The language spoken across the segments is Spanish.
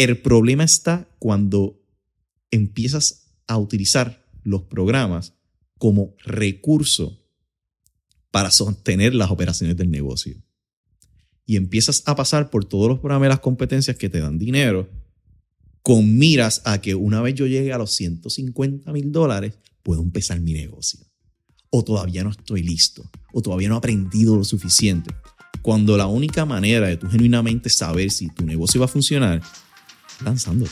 El problema está cuando empiezas a utilizar los programas como recurso para sostener las operaciones del negocio. Y empiezas a pasar por todos los programas y las competencias que te dan dinero con miras a que una vez yo llegue a los 150 mil dólares, puedo empezar mi negocio. O todavía no estoy listo. O todavía no he aprendido lo suficiente. Cuando la única manera de tú genuinamente saber si tu negocio va a funcionar, lanzando.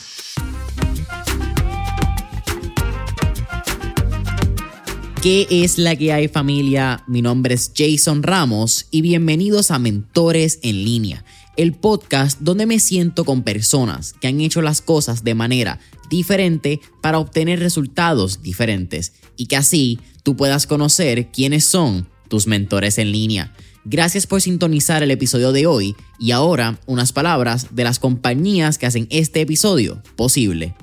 ¿Qué es la que hay familia? Mi nombre es Jason Ramos y bienvenidos a Mentores en línea, el podcast donde me siento con personas que han hecho las cosas de manera diferente para obtener resultados diferentes y que así tú puedas conocer quiénes son tus mentores en línea. Gracias por sintonizar el episodio de hoy y ahora unas palabras de las compañías que hacen este episodio posible.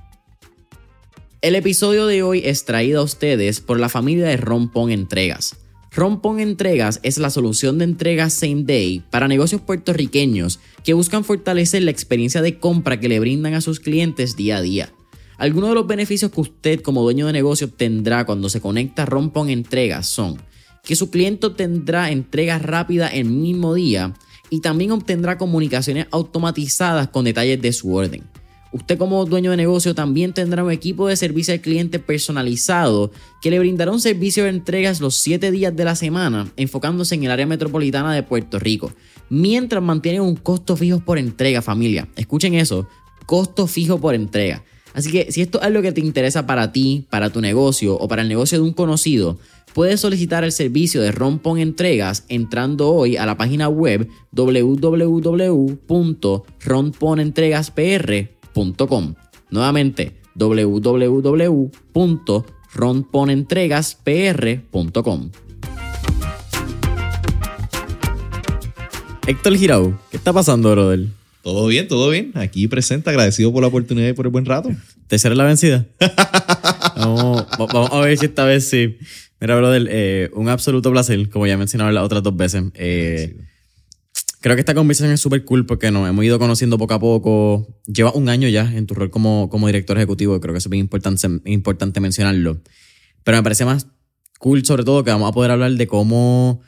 El episodio de hoy es traído a ustedes por la familia de Rompón Entregas. Rompón Entregas es la solución de entregas same day para negocios puertorriqueños que buscan fortalecer la experiencia de compra que le brindan a sus clientes día a día. Algunos de los beneficios que usted como dueño de negocio tendrá cuando se conecta a Rompón Entregas son que su cliente tendrá entregas rápidas el mismo día y también obtendrá comunicaciones automatizadas con detalles de su orden. Usted como dueño de negocio también tendrá un equipo de servicio al cliente personalizado que le brindará un servicio de entregas los 7 días de la semana, enfocándose en el área metropolitana de Puerto Rico, mientras mantiene un costo fijo por entrega, familia. Escuchen eso, costo fijo por entrega. Así que si esto es algo que te interesa para ti, para tu negocio o para el negocio de un conocido, puedes solicitar el servicio de Rompon Entregas entrando hoy a la página web www.romponentregaspr.com Nuevamente, www.ronponentregaspr.com. Héctor Girau, ¿qué está pasando, brother? Todo bien, todo bien. Aquí presente, agradecido por la oportunidad y por el buen rato. ¿Tercera la vencida? vamos, a ver si esta vez sí. Mira, brother, eh, un absoluto placer, como ya mencionaba las otras dos veces. Eh, Creo que esta conversación es súper cool porque nos hemos ido conociendo poco a poco. Lleva un año ya en tu rol como, como director ejecutivo, creo que es bien importante, importante mencionarlo. Pero me parece más cool sobre todo que vamos a poder hablar de cómo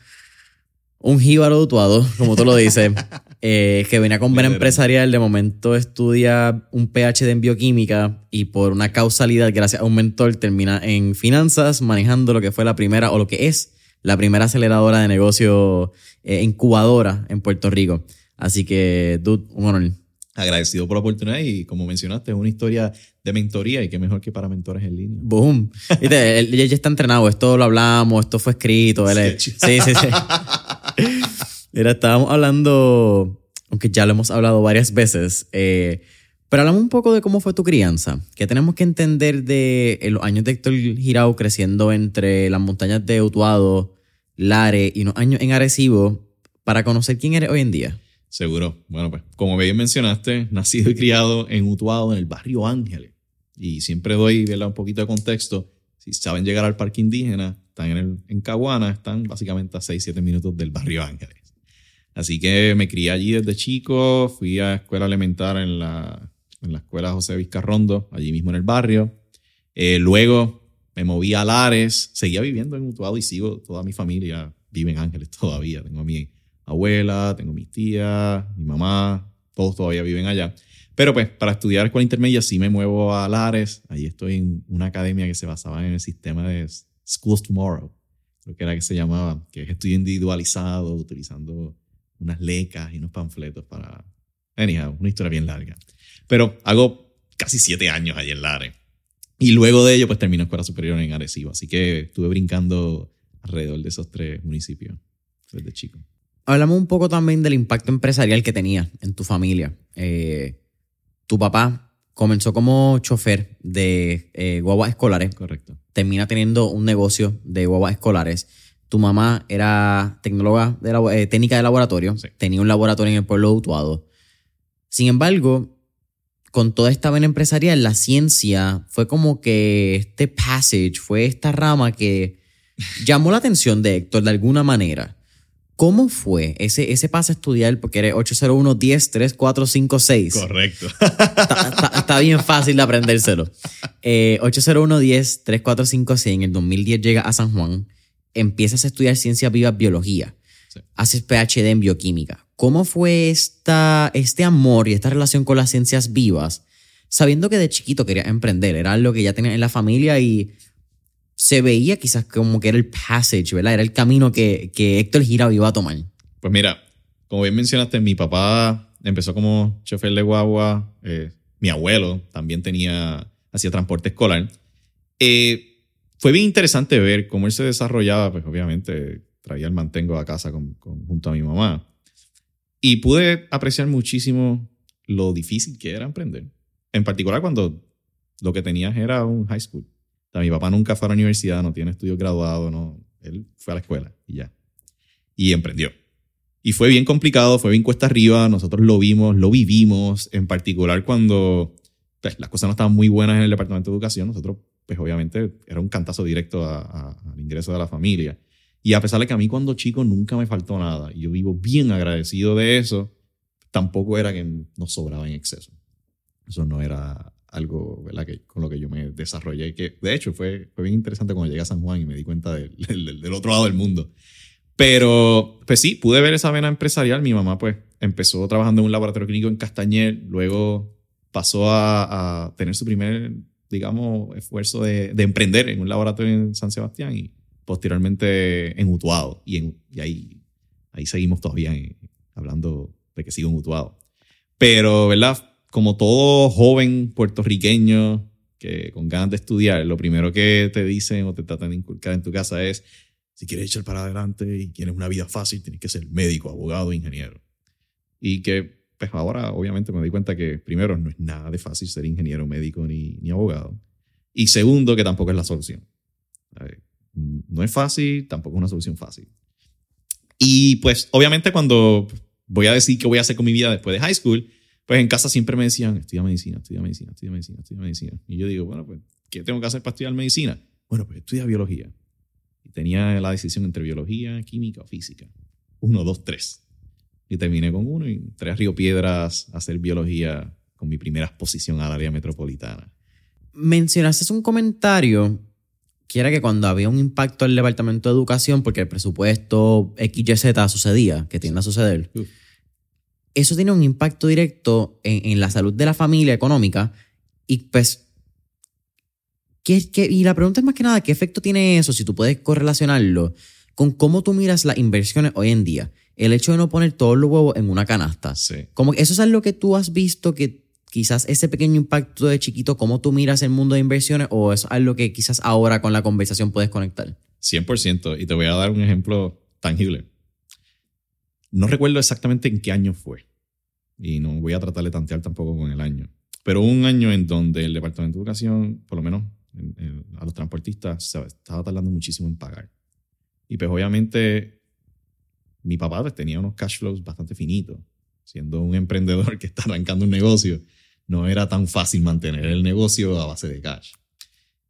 un jíbaro dutuado, como tú lo dices, eh, que venía con vena empresarial, de momento estudia un PhD en bioquímica y por una causalidad, gracias a un mentor, termina en finanzas, manejando lo que fue la primera o lo que es la primera aceleradora de negocio eh, incubadora en Puerto Rico. Así que, dude, un honor. Agradecido por la oportunidad y como mencionaste, es una historia de mentoría y qué mejor que para mentores en línea. Boom. Viste, él, ya está entrenado, esto lo hablamos, esto fue escrito. Él sí, sí, sí. Mira, estábamos hablando, aunque ya lo hemos hablado varias veces, eh, pero hablamos un poco de cómo fue tu crianza. ¿Qué tenemos que entender de los años de Héctor Girao creciendo entre las montañas de Utuado, Lare y unos años en Arecibo para conocer quién eres hoy en día? Seguro. Bueno, pues como bien mencionaste, nacido y criado en Utuado, en el barrio Ángeles. Y siempre doy un poquito de contexto. Si saben llegar al parque indígena, están en, el, en Caguana, están básicamente a 6-7 minutos del barrio Ángeles. Así que me crié allí desde chico, fui a escuela elemental en la, en la escuela José Vizcarrondo, allí mismo en el barrio. Eh, luego me moví a Lares, seguía viviendo en Utuado y sigo, toda mi familia vive en Ángeles todavía. Tengo a mi abuela, tengo a mis tías, mi mamá, todos todavía viven allá. Pero pues para estudiar escuela intermedia sí me muevo a Lares. Ahí estoy en una academia que se basaba en el sistema de Schools Tomorrow, creo que era que se llamaba, que es estudio individualizado, utilizando unas lecas y unos panfletos para... Anyhow, una historia bien larga. Pero hago casi siete años ahí en Lares. Y luego de ello, pues terminó escuela superior en Arecibo. Así que estuve brincando alrededor de esos tres municipios desde chico. Hablamos un poco también del impacto empresarial que tenía en tu familia. Eh, tu papá comenzó como chofer de eh, guaguas escolares. Correcto. Termina teniendo un negocio de guaguas escolares. Tu mamá era tecnóloga de eh, técnica de laboratorio. Tenía un laboratorio en el pueblo de Utuado. Sin embargo, con toda esta vena empresarial, la ciencia fue como que este passage, fue esta rama que llamó la atención de Héctor de alguna manera. ¿Cómo fue ese, ese pase a estudiar? Porque eres 801 10 3 4 5 6. Correcto. Está, está- está bien fácil de aprendérselo. Eh, 801 10 3 4 5 6. En el 2010 llega a San Juan. Empiezas a estudiar ciencias vivas, biología. Sí. Haces PhD en bioquímica. ¿Cómo fue esta, este amor y esta relación con las ciencias vivas? Sabiendo que de chiquito querías emprender, era algo que ya tenías en la familia y se veía quizás como que era el passage, ¿verdad? Era el camino que, que Héctor Gira iba a tomar. Pues mira, como bien mencionaste, mi papá empezó como chofer de guagua. eh, mi abuelo también tenía, hacía transporte escolar. Eh, fue bien interesante ver cómo él se desarrollaba, pues obviamente traía el mantengo a casa con- junto a mi mamá. Y pude apreciar muchísimo lo difícil que era emprender. En particular cuando lo que tenías era un high school. O mi papá nunca fue a la universidad, no tiene estudios graduados, no. Él fue a la escuela y ya. Y emprendió. Y fue bien complicado, fue bien cuesta arriba, nosotros lo vimos, lo vivimos, en particular cuando pues, las cosas no estaban muy buenas en el Departamento de Educación, nosotros, pues obviamente, era un cantazo directo al ingreso de la familia. Y a pesar de que a mí cuando chico nunca me faltó nada, y yo vivo bien agradecido de eso, tampoco era que nos sobraba en exceso. Eso no era algo. Que, con lo que yo me desarrollé, que de hecho fue, fue bien interesante cuando llegué a San Juan y me di cuenta del, del- otro lado del mundo. Pero, pues sí, pude ver esa vena empresarial. Mi mamá, pues, empezó trabajando en un laboratorio clínico en Castañer, luego pasó a tener su primer, digamos, esfuerzo de, de emprender en un laboratorio en San Sebastián y posteriormente en Utuado. Y, en- y ahí, ahí seguimos todavía en- hablando de que sigo en Utuado. Pero, ¿verdad? Como todo joven puertorriqueño que con ganas de estudiar, lo primero que te dicen o te tratan de inculcar en tu casa es, si quieres echar para adelante y quieres una vida fácil, tienes que ser médico, abogado, ingeniero. Y que, pues ahora obviamente me doy cuenta que primero no es nada de fácil ser ingeniero, médico ni, abogado. Y segundo, que tampoco es la solución. Ver, No es fácil, tampoco es una solución fácil. Y pues obviamente cuando voy a decir qué voy a hacer con mi vida después de high school, pues en casa siempre me decían, estudia medicina, estudia medicina, estudia medicina, estudia medicina. Y yo digo, bueno, pues, ¿qué tengo que hacer para estudiar medicina? Bueno, pues estudia biología. Y tenía la decisión entre biología, química o física. Uno, dos, tres. Y terminé con uno y entré a Río Piedras a hacer biología con mi primera exposición al área metropolitana. Mencionaste un comentario que era que cuando había un impacto al Departamento de Educación, porque el presupuesto XYZ sucedía, que tiende a suceder, Uf. eso tiene un impacto directo en, en la salud de la familia económica y pues... ¿qué, qué- y la pregunta es más que nada, ¿qué efecto tiene eso si tú puedes correlacionarlo con cómo tú miras las inversiones hoy en día? El hecho de no poner todos los huevos en una canasta. Sí. Como que eso es algo que tú has visto que quizás ese pequeño impacto de chiquito, cómo tú miras el mundo de inversiones o es algo que quizás ahora con la conversación puedes conectar. 100%. Y te voy a dar un ejemplo tangible. No recuerdo exactamente en qué año fue. Y no voy a tratar de tantear tampoco con el año. Pero un año en donde el Departamento de Educación, por lo menos en- en- a los transportistas, se estaba tardando muchísimo en pagar. Y pues obviamente mi papá pues, tenía unos cash flows bastante finitos. Siendo un emprendedor que está arrancando un negocio, no era tan fácil mantener el negocio a base de cash.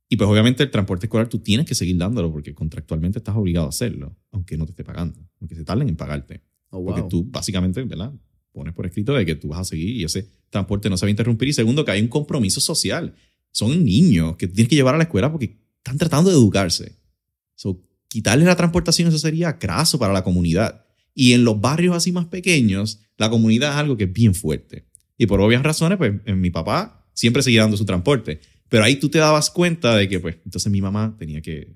Y pues obviamente el transporte escolar tú tienes que seguir dándolo porque contractualmente estás obligado a hacerlo, aunque no te esté pagando, aunque se tarden en pagarte. Oh, Porque wow. tú básicamente, ¿verdad? Pones por escrito de que tú vas a seguir y ese transporte no se va a interrumpir. Y segundo, que hay un compromiso social. Son niños que tienes que llevar a la escuela porque están tratando de educarse. So, quitarles la transportación, eso sería craso para la comunidad. Y en los barrios así más pequeños, la comunidad es algo que es bien fuerte. Y por obvias razones, pues en mi papá siempre seguía dando su transporte. Pero ahí tú te dabas cuenta de que, pues, entonces mi mamá tenía que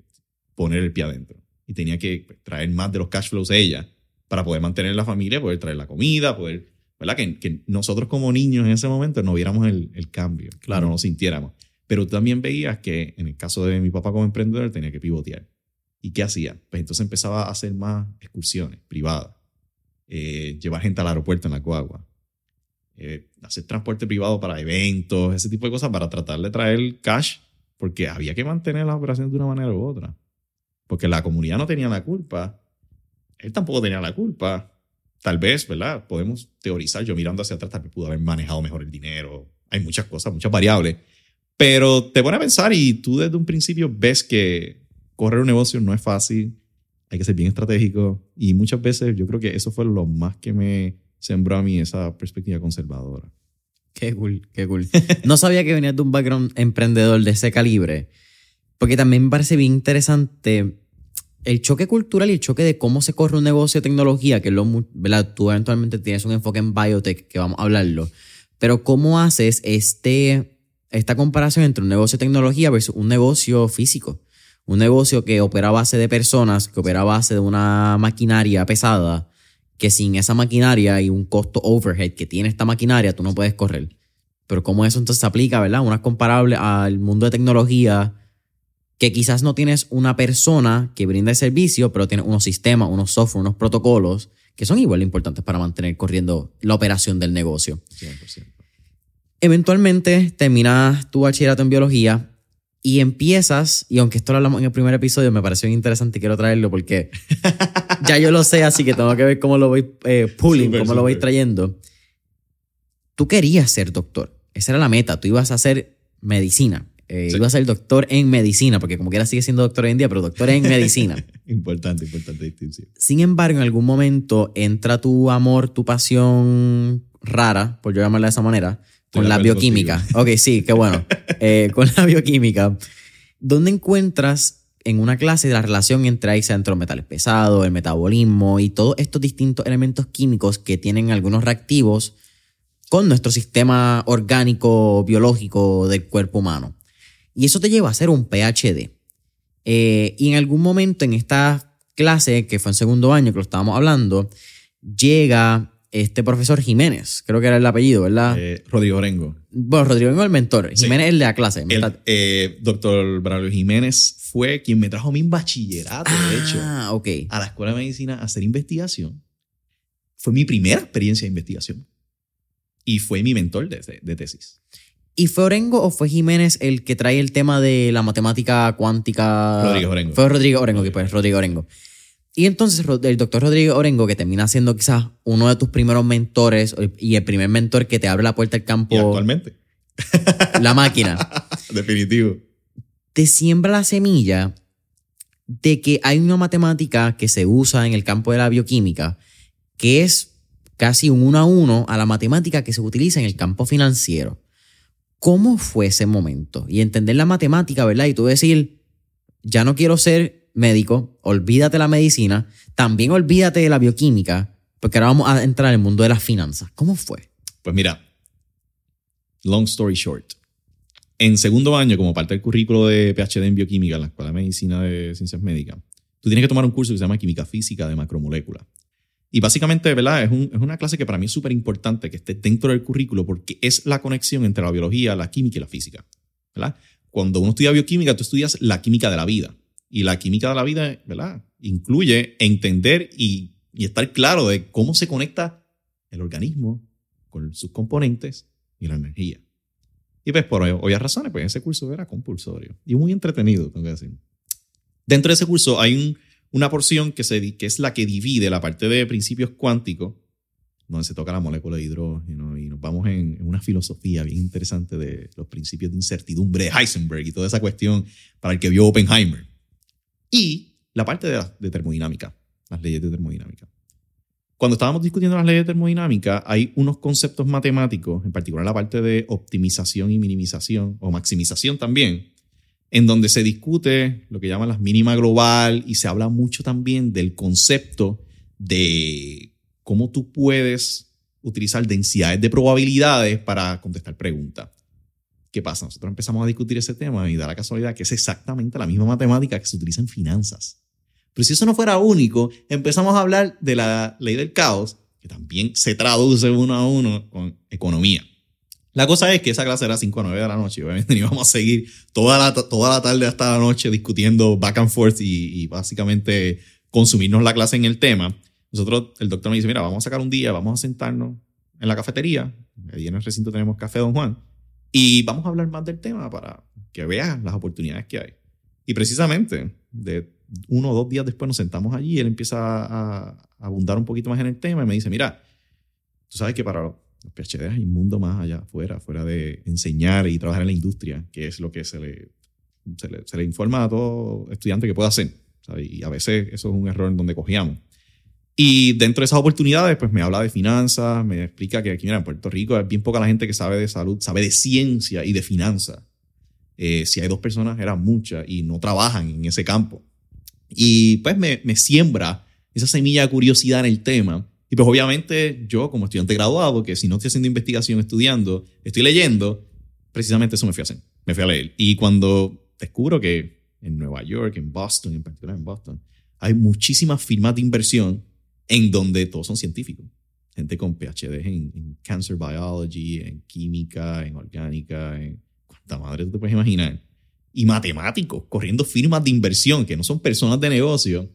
poner el pie adentro. Y tenía que pues, traer más de los cash flows ella para poder mantener la familia, poder traer la comida, poder, ¿verdad? Que, que nosotros como niños en ese momento no viéramos el, el cambio, claro, no lo sintiéramos. Pero tú también veías que en el caso de mi papá como emprendedor tenía que pivotear. ¿Y qué hacía? Pues entonces empezaba a hacer más excursiones privadas, eh, llevar gente al aeropuerto en la guagua, eh, hacer transporte privado para eventos, ese tipo de cosas para tratar de traer cash, porque había que mantener las operaciones de una manera u otra. Porque la comunidad no tenía la culpa, él tampoco tenía la culpa. Tal vez, ¿verdad? Podemos teorizar, yo mirando hacia atrás, tal vez pudo haber manejado mejor el dinero. Hay muchas cosas, muchas variables. Pero te pone a pensar y tú desde un principio ves que correr un negocio no es fácil. hay que ser bien estratégico y muchas veces yo creo que eso fue lo más que me sembró a mí esa perspectiva conservadora. Qué cool, qué cool. No sabía que venías de un background emprendedor de ese calibre, porque también parece bien interesante el choque cultural y el choque de cómo se corre un negocio de tecnología, que es lo, ¿verdad? Tú eventualmente tienes un enfoque en biotech, que vamos a hablarlo, pero cómo haces este, esta comparación entre un negocio de tecnología versus un negocio físico. Un negocio que opera a base de personas, que opera a base de una maquinaria pesada, que sin esa maquinaria y un costo overhead que tiene esta maquinaria, tú no puedes correr. Pero cómo eso entonces se aplica, ¿verdad? Una comparable al mundo de tecnología, que quizás no tienes una persona que brinda el servicio, pero tienes unos sistemas, unos software, unos protocolos que son igual de importantes para mantener corriendo la operación del negocio. 100%. Eventualmente terminas tu bachillerato en biología y empiezas, y aunque esto lo hablamos en el primer episodio, me pareció interesante y quiero traerlo porque ya yo lo sé, así que tengo que ver cómo lo voy eh, pulling, cómo lo voy trayendo. Tú querías ser doctor, esa era la meta, tú ibas a hacer medicina. Eh, ibas a ser doctor en medicina, porque como quiera sigue siendo doctor hoy en día, pero doctor en medicina. importante, importante distinción. Sin embargo, en algún momento entra tu amor, tu pasión rara, por yo llamarla de esa manera, con la bioquímica. Ok, sí, qué bueno. Eh, con la bioquímica. ¿Dónde encuentras en una clase la relación entre ahí entre los metales pesados, el metabolismo y todos estos distintos elementos químicos que tienen algunos reactivos con nuestro sistema orgánico, biológico del cuerpo humano? Y eso te lleva a hacer un PhD. Eh, y en algún momento en esta clase, que fue en segundo año que lo estábamos hablando, llega este profesor Jiménez, creo que era el apellido, ¿verdad? Eh, Rodrigo Orengo. Bueno, Rodrigo Orengo es el mentor. Jiménez es el de la clase. El, eh, doctor Braulio Jiménez fue quien me trajo mi bachillerato, de hecho. Ah, ok. A la Escuela de Medicina a hacer investigación. Fue mi primera experiencia de investigación. Y fue mi mentor de, de tesis. ¿Y fue Orengo o fue Jiménez el que trae el tema de la matemática cuántica? Rodrigo Orengo. Fue Rodrigo Orengo, que pues Rodrigo Orengo. Y entonces el doctor Rodrigo Orengo, que termina siendo quizás uno de tus primeros mentores y el primer mentor que te abre la puerta al campo. actualmente. La máquina. Definitivo. Te siembra la semilla de que hay una matemática que se usa en el campo de la bioquímica que es casi un uno a uno a la matemática que se utiliza en el campo financiero. ¿Cómo fue ese momento? Y entender la matemática, ¿verdad? Y tú decir, ya no quiero ser médico, olvídate la medicina, también olvídate de la bioquímica, porque ahora vamos a entrar en el mundo de las finanzas. ¿Cómo fue? Pues mira, long story short. En segundo año, como parte del currículo de PhD en bioquímica en la Escuela de Medicina de Ciencias Médicas, tú tienes que tomar un curso que se llama Química Física de Macromoléculas. Y básicamente, ¿verdad? Es, es una clase que para mí es súper importante que esté dentro del currículo porque es la conexión entre la biología, la química y la física. ¿verdad? Cuando uno estudia bioquímica, tú estudias la química de la vida. Y la química de la vida, ¿verdad? Incluye entender y, y estar claro de cómo se conecta el organismo con sus componentes y la energía. Y pues por obvias razones, pues ese curso era compulsorio y muy entretenido, tengo que decir. Dentro de ese curso hay un una porción que, se, que es la que divide la parte de principios cuánticos, donde se toca la molécula de hidrógeno y nos vamos en, una filosofía bien interesante de los principios de incertidumbre de Heisenberg y toda esa cuestión para el que vio Oppenheimer. Y la parte de, termodinámica, las leyes de termodinámica. Cuando estábamos discutiendo las leyes de termodinámica, hay unos conceptos matemáticos, en particular la parte de optimización y minimización, o maximización también, en donde se discute lo que llaman las mínimas global y se habla mucho también del concepto de cómo tú puedes utilizar densidades de probabilidades para contestar preguntas. ¿Qué pasa? Nosotros empezamos a discutir ese tema y da la casualidad que es exactamente la misma matemática que se utiliza en finanzas. Pero si eso no fuera único, empezamos a hablar de la ley del caos, que también se traduce uno a uno con economía. La cosa es que esa clase era 5 a 9 de la noche. Obviamente íbamos a seguir toda la, toda la tarde hasta la noche discutiendo back and forth y, básicamente consumirnos la clase en el tema. Nosotros, el doctor me dice, mira, vamos a sacar un día, vamos a sentarnos en la cafetería. Allí en el recinto tenemos Café Don Juan. Y vamos a hablar más del tema para que veas las oportunidades que hay. Y precisamente, de uno o dos días después nos sentamos allí y él empieza a, abundar un poquito más en el tema y me dice, mira, tú sabes que para los PhD hay un mundo más allá afuera, fuera de enseñar y trabajar en la industria, que es lo que se le, se le, informa a todo estudiante que pueda hacer. ¿sabes? Y a veces eso es un error en donde cogíamos. Y dentro de esas oportunidades, pues me habla de finanzas, me explica que aquí mira, en Puerto Rico es bien poca la gente que sabe de salud, sabe de ciencia y de finanzas. Eh, si hay dos personas, eran muchas y no trabajan en ese campo. Y pues me, me siembra esa semilla de curiosidad en el tema. Y pues obviamente yo como estudiante graduado, que si no estoy haciendo investigación, estudiando, estoy leyendo, precisamente eso me fui a hacer. Me fui a leer. Y cuando descubro que en Nueva York, en Boston, en particular en Boston, hay muchísimas firmas de inversión en donde todos son científicos. Gente con PhD en, en cancer biology, en química, en orgánica, en cuánta madre tú te puedes imaginar. Y matemáticos, corriendo firmas de inversión que no son personas de negocio.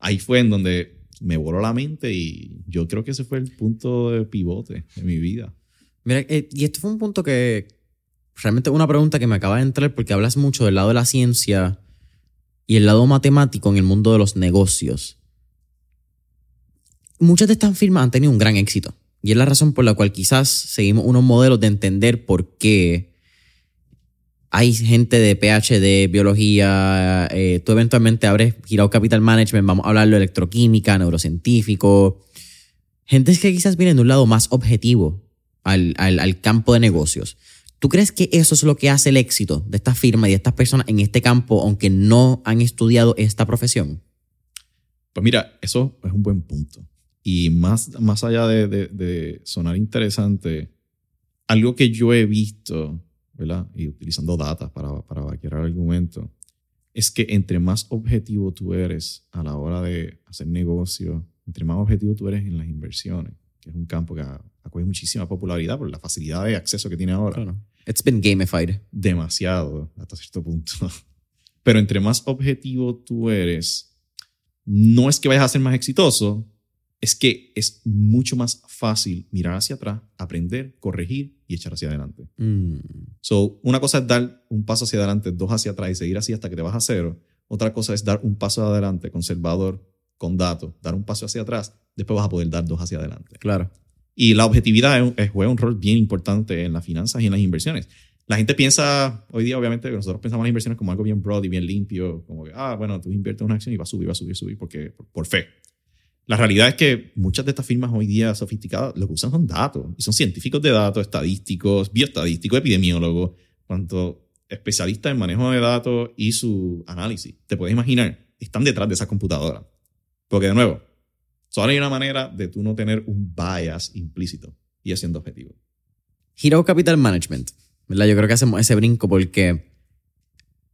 Ahí fue en donde me voló la mente y yo creo que ese fue el punto de pivote de mi vida. Mira, eh, y esto fue un punto que realmente una pregunta que me acaba de entrar porque hablas mucho del lado de la ciencia y el lado matemático en el mundo de los negocios. Muchas de estas firmas han tenido un gran éxito y es la razón por la cual quizás seguimos unos modelos de entender por qué hay gente de PhD, biología, eh, tú eventualmente abres Girao Capital Management, vamos a hablar de electroquímica, neurocientífico, gente que quizás vienen de un lado más objetivo al, al, al campo de negocios. ¿Tú crees que eso es lo que hace el éxito de esta firma y de estas personas en este campo, aunque no han estudiado esta profesión? Pues mira, eso es un buen punto. Y más, más allá de, de, de sonar interesante, algo que yo he visto, ¿verdad? Y utilizando datos para, para vaquear el argumento, es que entre más objetivo tú eres a la hora de hacer negocio, entre más objetivo tú eres en las inversiones, que es un campo que cogido muchísima popularidad por la facilidad de acceso que tiene ahora. Claro. It's been gamified. Demasiado, hasta cierto punto. Pero entre más objetivo tú eres, no es que vayas a ser más exitoso, es que es mucho más fácil mirar hacia atrás, aprender, corregir y echar hacia adelante. Mm. So, una cosa es dar un paso hacia adelante, dos hacia atrás y seguir así hasta que te vas a cero. Otra cosa es dar un paso adelante, conservador, con datos, dar un paso hacia atrás, después vas a poder dar dos hacia adelante. Claro. Y la objetividad es- es- juega un rol bien importante en las finanzas y en las inversiones. La gente piensa, hoy día obviamente, nosotros pensamos en las inversiones como algo bien broad y bien limpio, como que, ah, bueno, tú inviertes una acción y va a subir, va a subir, subir, porque, por, por fe. La realidad es que muchas de estas firmas hoy día sofisticadas lo que usan son datos, y son científicos de datos, estadísticos, bioestadísticos, epidemiólogos, cuanto especialistas en manejo de datos y su análisis. Te puedes imaginar, están detrás de esa computadora. Porque de nuevo, solo hay una manera de tú no tener un bias implícito y es siendo objetivo. Hero Capital Management, ¿verdad? Yo creo que hacemos ese brinco porque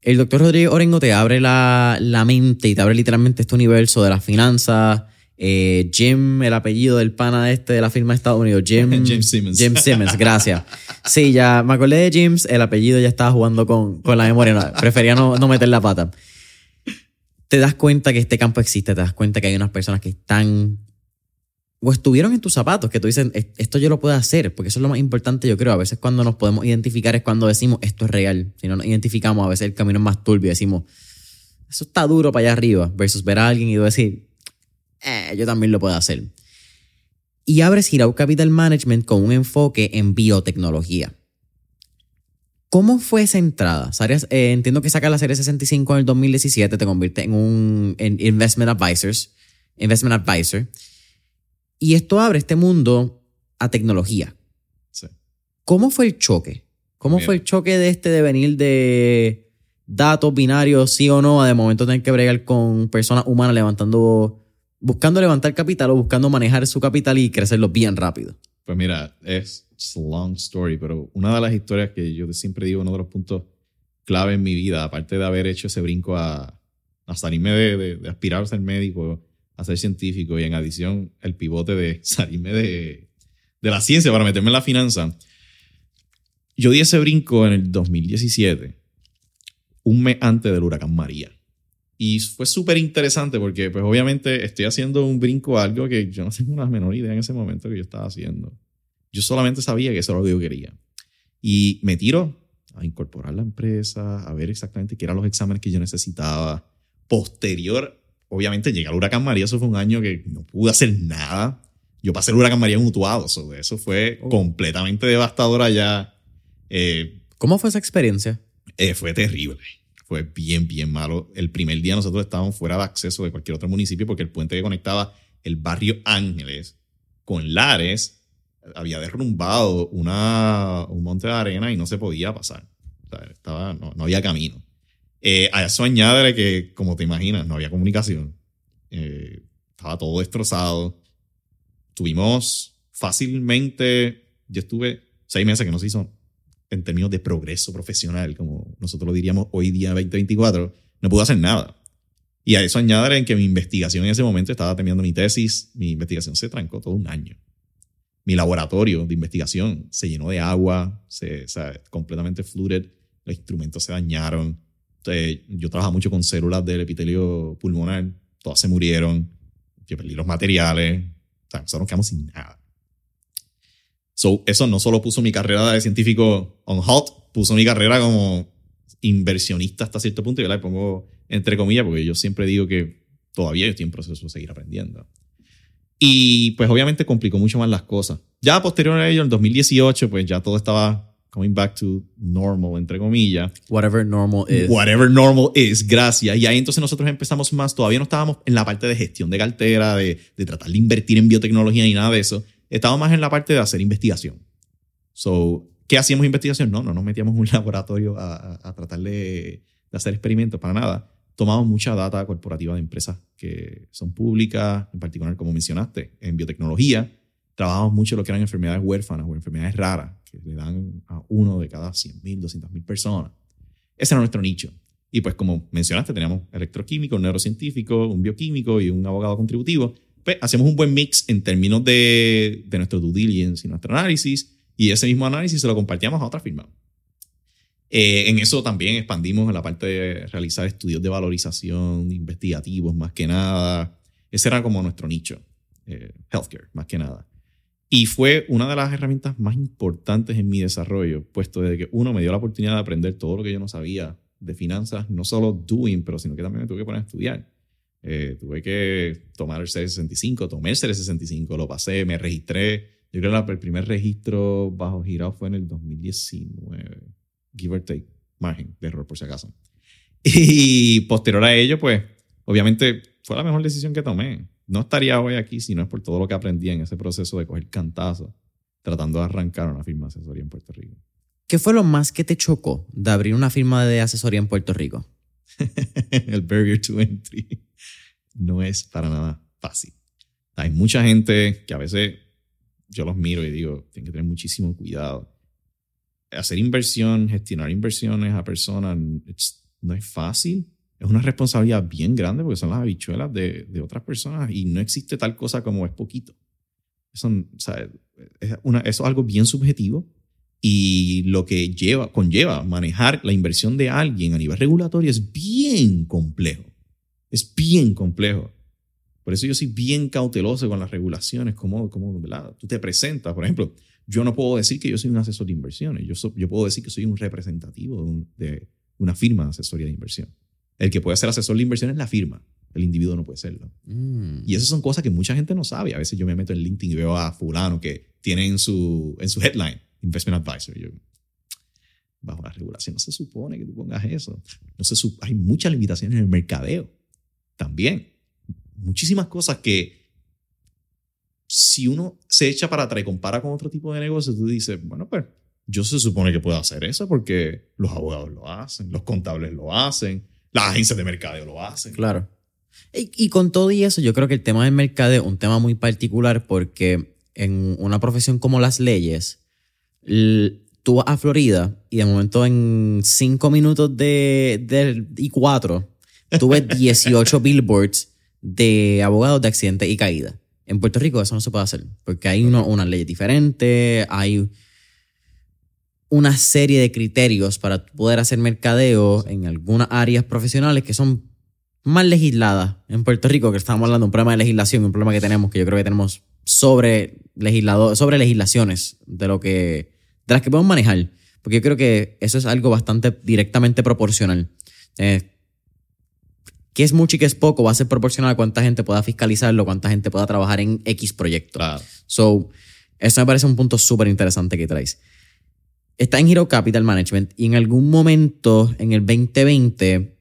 el doctor Rodrigo Orengo te abre la, la mente y te abre literalmente este universo de las finanzas. Eh, Jim, el apellido del pana este de la firma de Estados Unidos, Jim, Jim Simmons. Jim Simmons, gracias. Sí, ya me acordé de James, el apellido ya estaba jugando con, con la memoria, no, prefería no, no meter la pata. Te das cuenta que este campo existe, te das cuenta que hay unas personas que están o estuvieron en tus zapatos, que tú dices, "Es- esto yo lo puedo hacer, porque eso es lo más importante, yo creo. A veces cuando nos podemos identificar es cuando decimos, esto es real. Si no nos identificamos, a veces el camino es más turbio decimos, eso está duro para allá arriba, versus ver a alguien y decir, "Eh, yo también lo puedo hacer. Y abres Girau Capital Management con un enfoque en biotecnología. ¿Cómo fue esa entrada? Eh, entiendo que sacas la serie 65 en el 2017, te convierte en un en investment advisors, investment advisor. Y esto abre este mundo a tecnología. Sí. ¿Cómo fue el choque? ¿Cómo fue el choque de este de venir de datos binarios, sí o no, a de momento tener que bregar con personas humanas levantando, buscando levantar capital o buscando manejar su capital y crecerlo bien rápido? Pues mira, es long story, pero una de las historias que yo siempre digo, uno de los puntos clave en mi vida, aparte de haber hecho ese brinco a, a salirme de, de- de aspirar a ser médico, a ser científico y en adición el pivote de salirme de, de la ciencia para meterme en la finanza, yo di ese brinco en el 2017, un mes antes del huracán María. Y fue súper interesante porque, pues obviamente, estoy haciendo un brinco a algo que yo no tengo la menor idea en ese momento que yo estaba haciendo. Yo solamente sabía que eso era lo que yo quería. Y me tiro a incorporar la empresa, a ver exactamente qué eran los exámenes que yo necesitaba. Posterior, obviamente, llega el huracán María. Eso fue un año que no pude hacer nada. Yo pasé el huracán María en Utuado. so, eso fue Oh. completamente devastador allá. Eh, ¿Cómo fue esa experiencia? eh, fue terrible. Fue bien, bien malo. El primer día nosotros estábamos fuera de acceso de cualquier otro municipio porque el puente que conectaba el barrio Ángeles con Lares había derrumbado una, un monte de arena y no se podía pasar. O sea, estaba, no, no había camino. Eh, a eso añade que, como te imaginas, no había comunicación. Eh, estaba todo destrozado. Tuvimos fácilmente, yo estuve seis meses que no se hizo en términos de progreso profesional, como nosotros lo diríamos hoy día 2024, no pude hacer nada. Y a eso añadir en que mi investigación en ese momento estaba terminando mi tesis, mi investigación se trancó todo un año. Mi laboratorio de investigación se llenó de agua, se, o sea, completamente flooded, los instrumentos se dañaron. Entonces, yo trabajaba mucho con células del epitelio pulmonar, todas se murieron, yo perdí los materiales, o sea, nosotros nos quedamos sin nada. So, eso no solo puso mi carrera de científico on halt, puso mi carrera como inversionista hasta cierto punto, y yo la pongo entre comillas, porque yo siempre digo que todavía estoy en proceso de seguir aprendiendo. Y pues obviamente complicó mucho más las cosas. Ya posterior a ello, en 2018, pues ya todo estaba coming back to normal, entre comillas. Whatever normal is. Whatever normal is, gracias. Y ahí entonces nosotros empezamos más, todavía no estábamos en la parte de gestión de cartera, de, de tratar de invertir en biotecnología ni nada de eso estaba más en la parte de hacer investigación. So, ¿qué hacíamos investigación? No, no nos metíamos en un laboratorio a, a, tratar de, de, hacer experimentos para nada. Tomamos mucha data corporativa de empresas que son públicas, en particular, como mencionaste, en biotecnología. Trabajamos mucho lo que eran enfermedades huérfanas o enfermedades raras, que le dan a uno de cada 100.000, 200.000 personas. Ese era nuestro nicho. Y pues como mencionaste, teníamos electroquímico, neurocientífico, un bioquímico y un abogado contributivo pues, hacemos un buen mix en términos de, nuestro due diligence y nuestro análisis, y ese mismo análisis se lo compartíamos a otra firma. Eh, en eso también expandimos en la parte de realizar estudios de valorización, investigativos más que nada. Ese era como nuestro nicho, eh, healthcare más que nada. Y fue una de las herramientas más importantes en mi desarrollo, puesto de que uno me dio la oportunidad de aprender todo lo que yo no sabía de finanzas, no solo doing, pero sino que también me tuve que poner a estudiar. Eh, tuve que tomar el C65, tomé el C65, lo pasé, me registré. Yo creo que el primer registro bajo girado fue en el 2019, give or take, margen de error por si acaso. Y posterior a ello, pues, obviamente fue la mejor decisión que tomé. No estaría hoy aquí si no es por todo lo que aprendí en ese proceso de coger cantazo, tratando de arrancar una firma de asesoría en Puerto Rico. ¿Qué fue lo más que te chocó de abrir una firma de asesoría en Puerto Rico? el barrier to entry no es para nada fácil. Hay mucha gente que a veces yo los miro y digo, tienen que tener muchísimo cuidado. Hacer inversión, gestionar inversiones a personas no es fácil. Es una responsabilidad bien grande porque son las habichuelas de, de otras personas y no existe tal cosa como es poquito. Eso, es, eso es algo bien subjetivo y lo que lleva, conlleva manejar la inversión de alguien a nivel regulatorio es bien complejo. Es bien complejo. Por eso yo soy bien cauteloso con las regulaciones, como, como tú te presentas. Por ejemplo, yo no puedo decir que yo soy un asesor de inversiones. Yo, yo puedo decir que soy un representativo de, una firma de asesoría de inversión. El que puede ser asesor de inversión es la firma. El individuo no puede serlo. Mm. Y esas son cosas que mucha gente no sabe. A veces yo me meto en LinkedIn y veo a fulano que tiene en su, en su headline Investment Advisor. Yo, bajo la regulación no se supone que tú pongas eso. No se, hay muchas limitaciones en el mercadeo también. Muchísimas cosas que si uno se echa para atrás y compara con otro tipo de negocio, tú dices, bueno, pues yo se supone que puedo hacer eso porque los abogados lo hacen, los contables lo hacen, las agencias de mercadeo lo hacen. Claro. Y, con todo y eso, yo creo que el tema del mercadeo es un tema muy particular porque en una profesión como las leyes, tú vas a Florida y de momento en cinco minutos de, de y cuatro tuve 18 billboards de abogados de accidentes y caídas. En Puerto Rico eso no se puede hacer, porque hay uno, una ley diferente, hay una serie de criterios para poder hacer mercadeo en algunas áreas profesionales que son más legisladas en Puerto Rico, que estamos hablando de un problema de legislación, un problema que tenemos, que yo creo que tenemos sobre, legislador, sobre legislaciones de, lo que, de las que podemos manejar, porque yo creo que eso es algo bastante directamente proporcional. Eh, qué es mucho y qué es poco va a ser proporcional a cuánta gente pueda fiscalizarlo, cuánta gente pueda trabajar en X proyecto. So, eso me parece un punto súper interesante que traes. está en Hero Capital Management y en algún momento en el 2020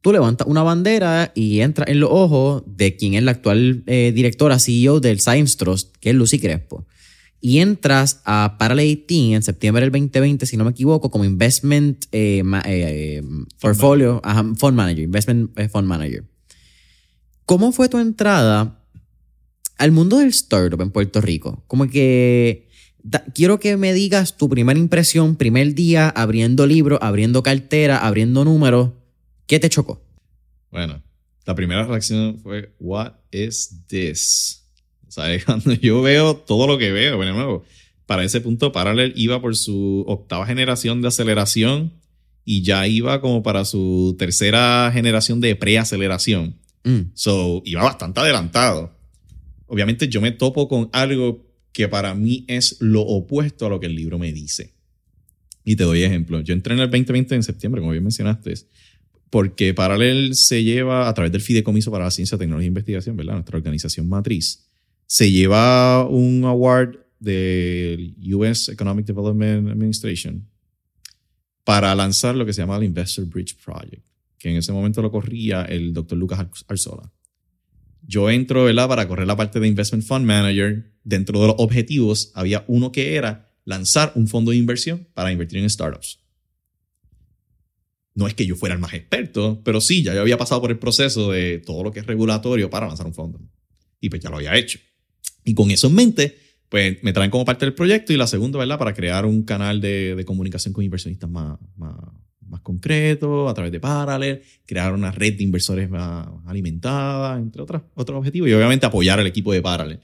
tú levantas una bandera y entras en los ojos de quien es la actual eh, directora CEO del Science Trust, que es Lucy Crespo. Y entras a Parallel 18 en septiembre del 2020, si no me equivoco, como Investment eh, ma- eh, eh, Portfolio, ajá, Fund Manager, Investment eh, Fund Manager. ¿Cómo fue tu entrada al mundo del startup en Puerto Rico? Como que da- quiero que me digas tu primera impresión, primer día abriendo libros, abriendo cartera, abriendo números. ¿Qué te chocó? Bueno, la primera reacción fue, what is this? ¿Sabes? Cuando yo veo todo lo que veo, bueno, de nuevo, para ese punto Parallel iba por su octava generación de aceleración y ya iba como para su tercera generación de preaceleración. Mm, So, iba bastante adelantado. Obviamente yo me topo con algo que para mí es lo opuesto a lo que el libro me dice. Y te doy ejemplo. Yo entré en el 2020 en septiembre, como bien mencionaste, porque Parallel se lleva a través del Fideicomiso para la Ciencia, Tecnología e Investigación, ¿verdad? Nuestra organización matriz. Se lleva un award del US Economic Development Administration para lanzar lo que se llama el Investor Bridge Project, que en ese momento lo corría el doctor Lucas Ar- Arzola. Yo entro, ¿verdad? Para correr la parte de Investment Fund Manager. Dentro de los objetivos había uno que era lanzar un fondo de inversión para invertir en startups. No es que yo fuera el más experto, pero sí, ya yo había pasado por el proceso de todo lo que es regulatorio para lanzar un fondo. Y pues ya lo había hecho. Y con eso en mente, pues me traen como parte del proyecto y la segunda, ¿verdad? Para crear un canal de, de comunicación con inversionistas más, más, más concreto, a través de Parallel, crear una red de inversores más alimentada, entre otras, otros objetivos, y obviamente apoyar al equipo de Parallel.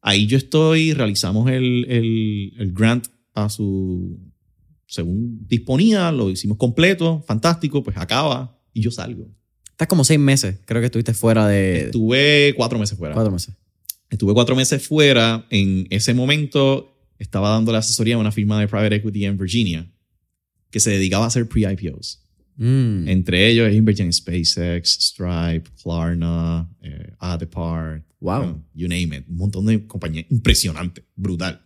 Ahí yo estoy, realizamos el, el, el grant a su, según disponía, lo hicimos completo, fantástico, pues acaba y yo salgo. Estás como seis meses, creo que estuviste fuera de Estuve cuatro meses fuera. cuatro meses. Estuve cuatro meses fuera. En ese momento estaba dando la asesoría a una firma de private equity en Virginia que se dedicaba a hacer pre-IPOs. Mm. Entre ellos es invertir en SpaceX, Stripe, Klarna, eh, Addepar, Wow. bueno, you name it. Un montón de compañías impresionante, brutal.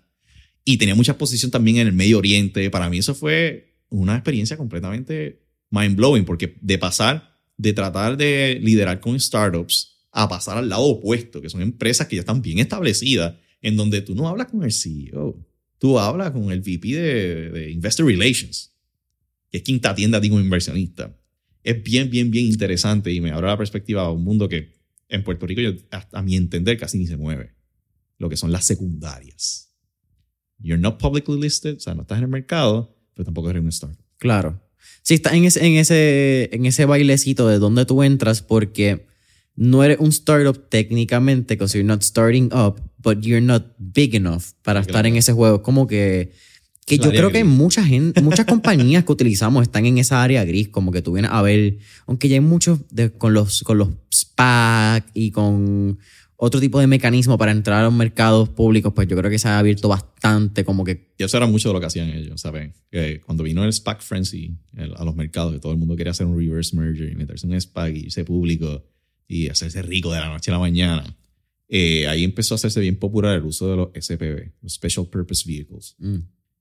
Y tenía mucha exposición también en el Medio Oriente. Para mí eso fue una experiencia completamente mind-blowing porque de pasar, de tratar de liderar con startups a pasar al lado opuesto, que son empresas que ya están bien establecidas, en donde tú no hablas con el CEO, tú hablas con el VP de, de Investor Relations, que es quien te atiende a ti como inversionista. Es bien, bien, bien interesante y me abre la perspectiva a un mundo que en Puerto Rico, yo, a, mi entender, casi ni se mueve. Lo que son las secundarias. You're not publicly listed, o sea, no estás en el mercado, pero tampoco eres un startup. Claro. Sí, estás en ese, en, ese, en ese bailecito de donde tú entras porque no eres un startup técnicamente because you're not starting up, but you're not big enough para Claro. estar en ese juego. Como que, que yo creo que gris. mucha gente, muchas compañías que utilizamos están en esa área gris, como que tú vienes a ver, aunque ya hay muchos de- con los, con los SPAC y con otro tipo de mecanismo para entrar a los mercados públicos, pues yo creo que se ha abierto bastante como que Y eso era mucho de lo que hacían ellos, ¿saben? Que cuando vino el SPAC Frenzy el- a los mercados, que todo el mundo quería hacer un reverse merger y meterse en un SPAC y irse público y hacerse rico de la noche a la mañana, eh, ahí empezó a hacerse bien popular el uso de los SPV, los Special Purpose Vehicles. mm,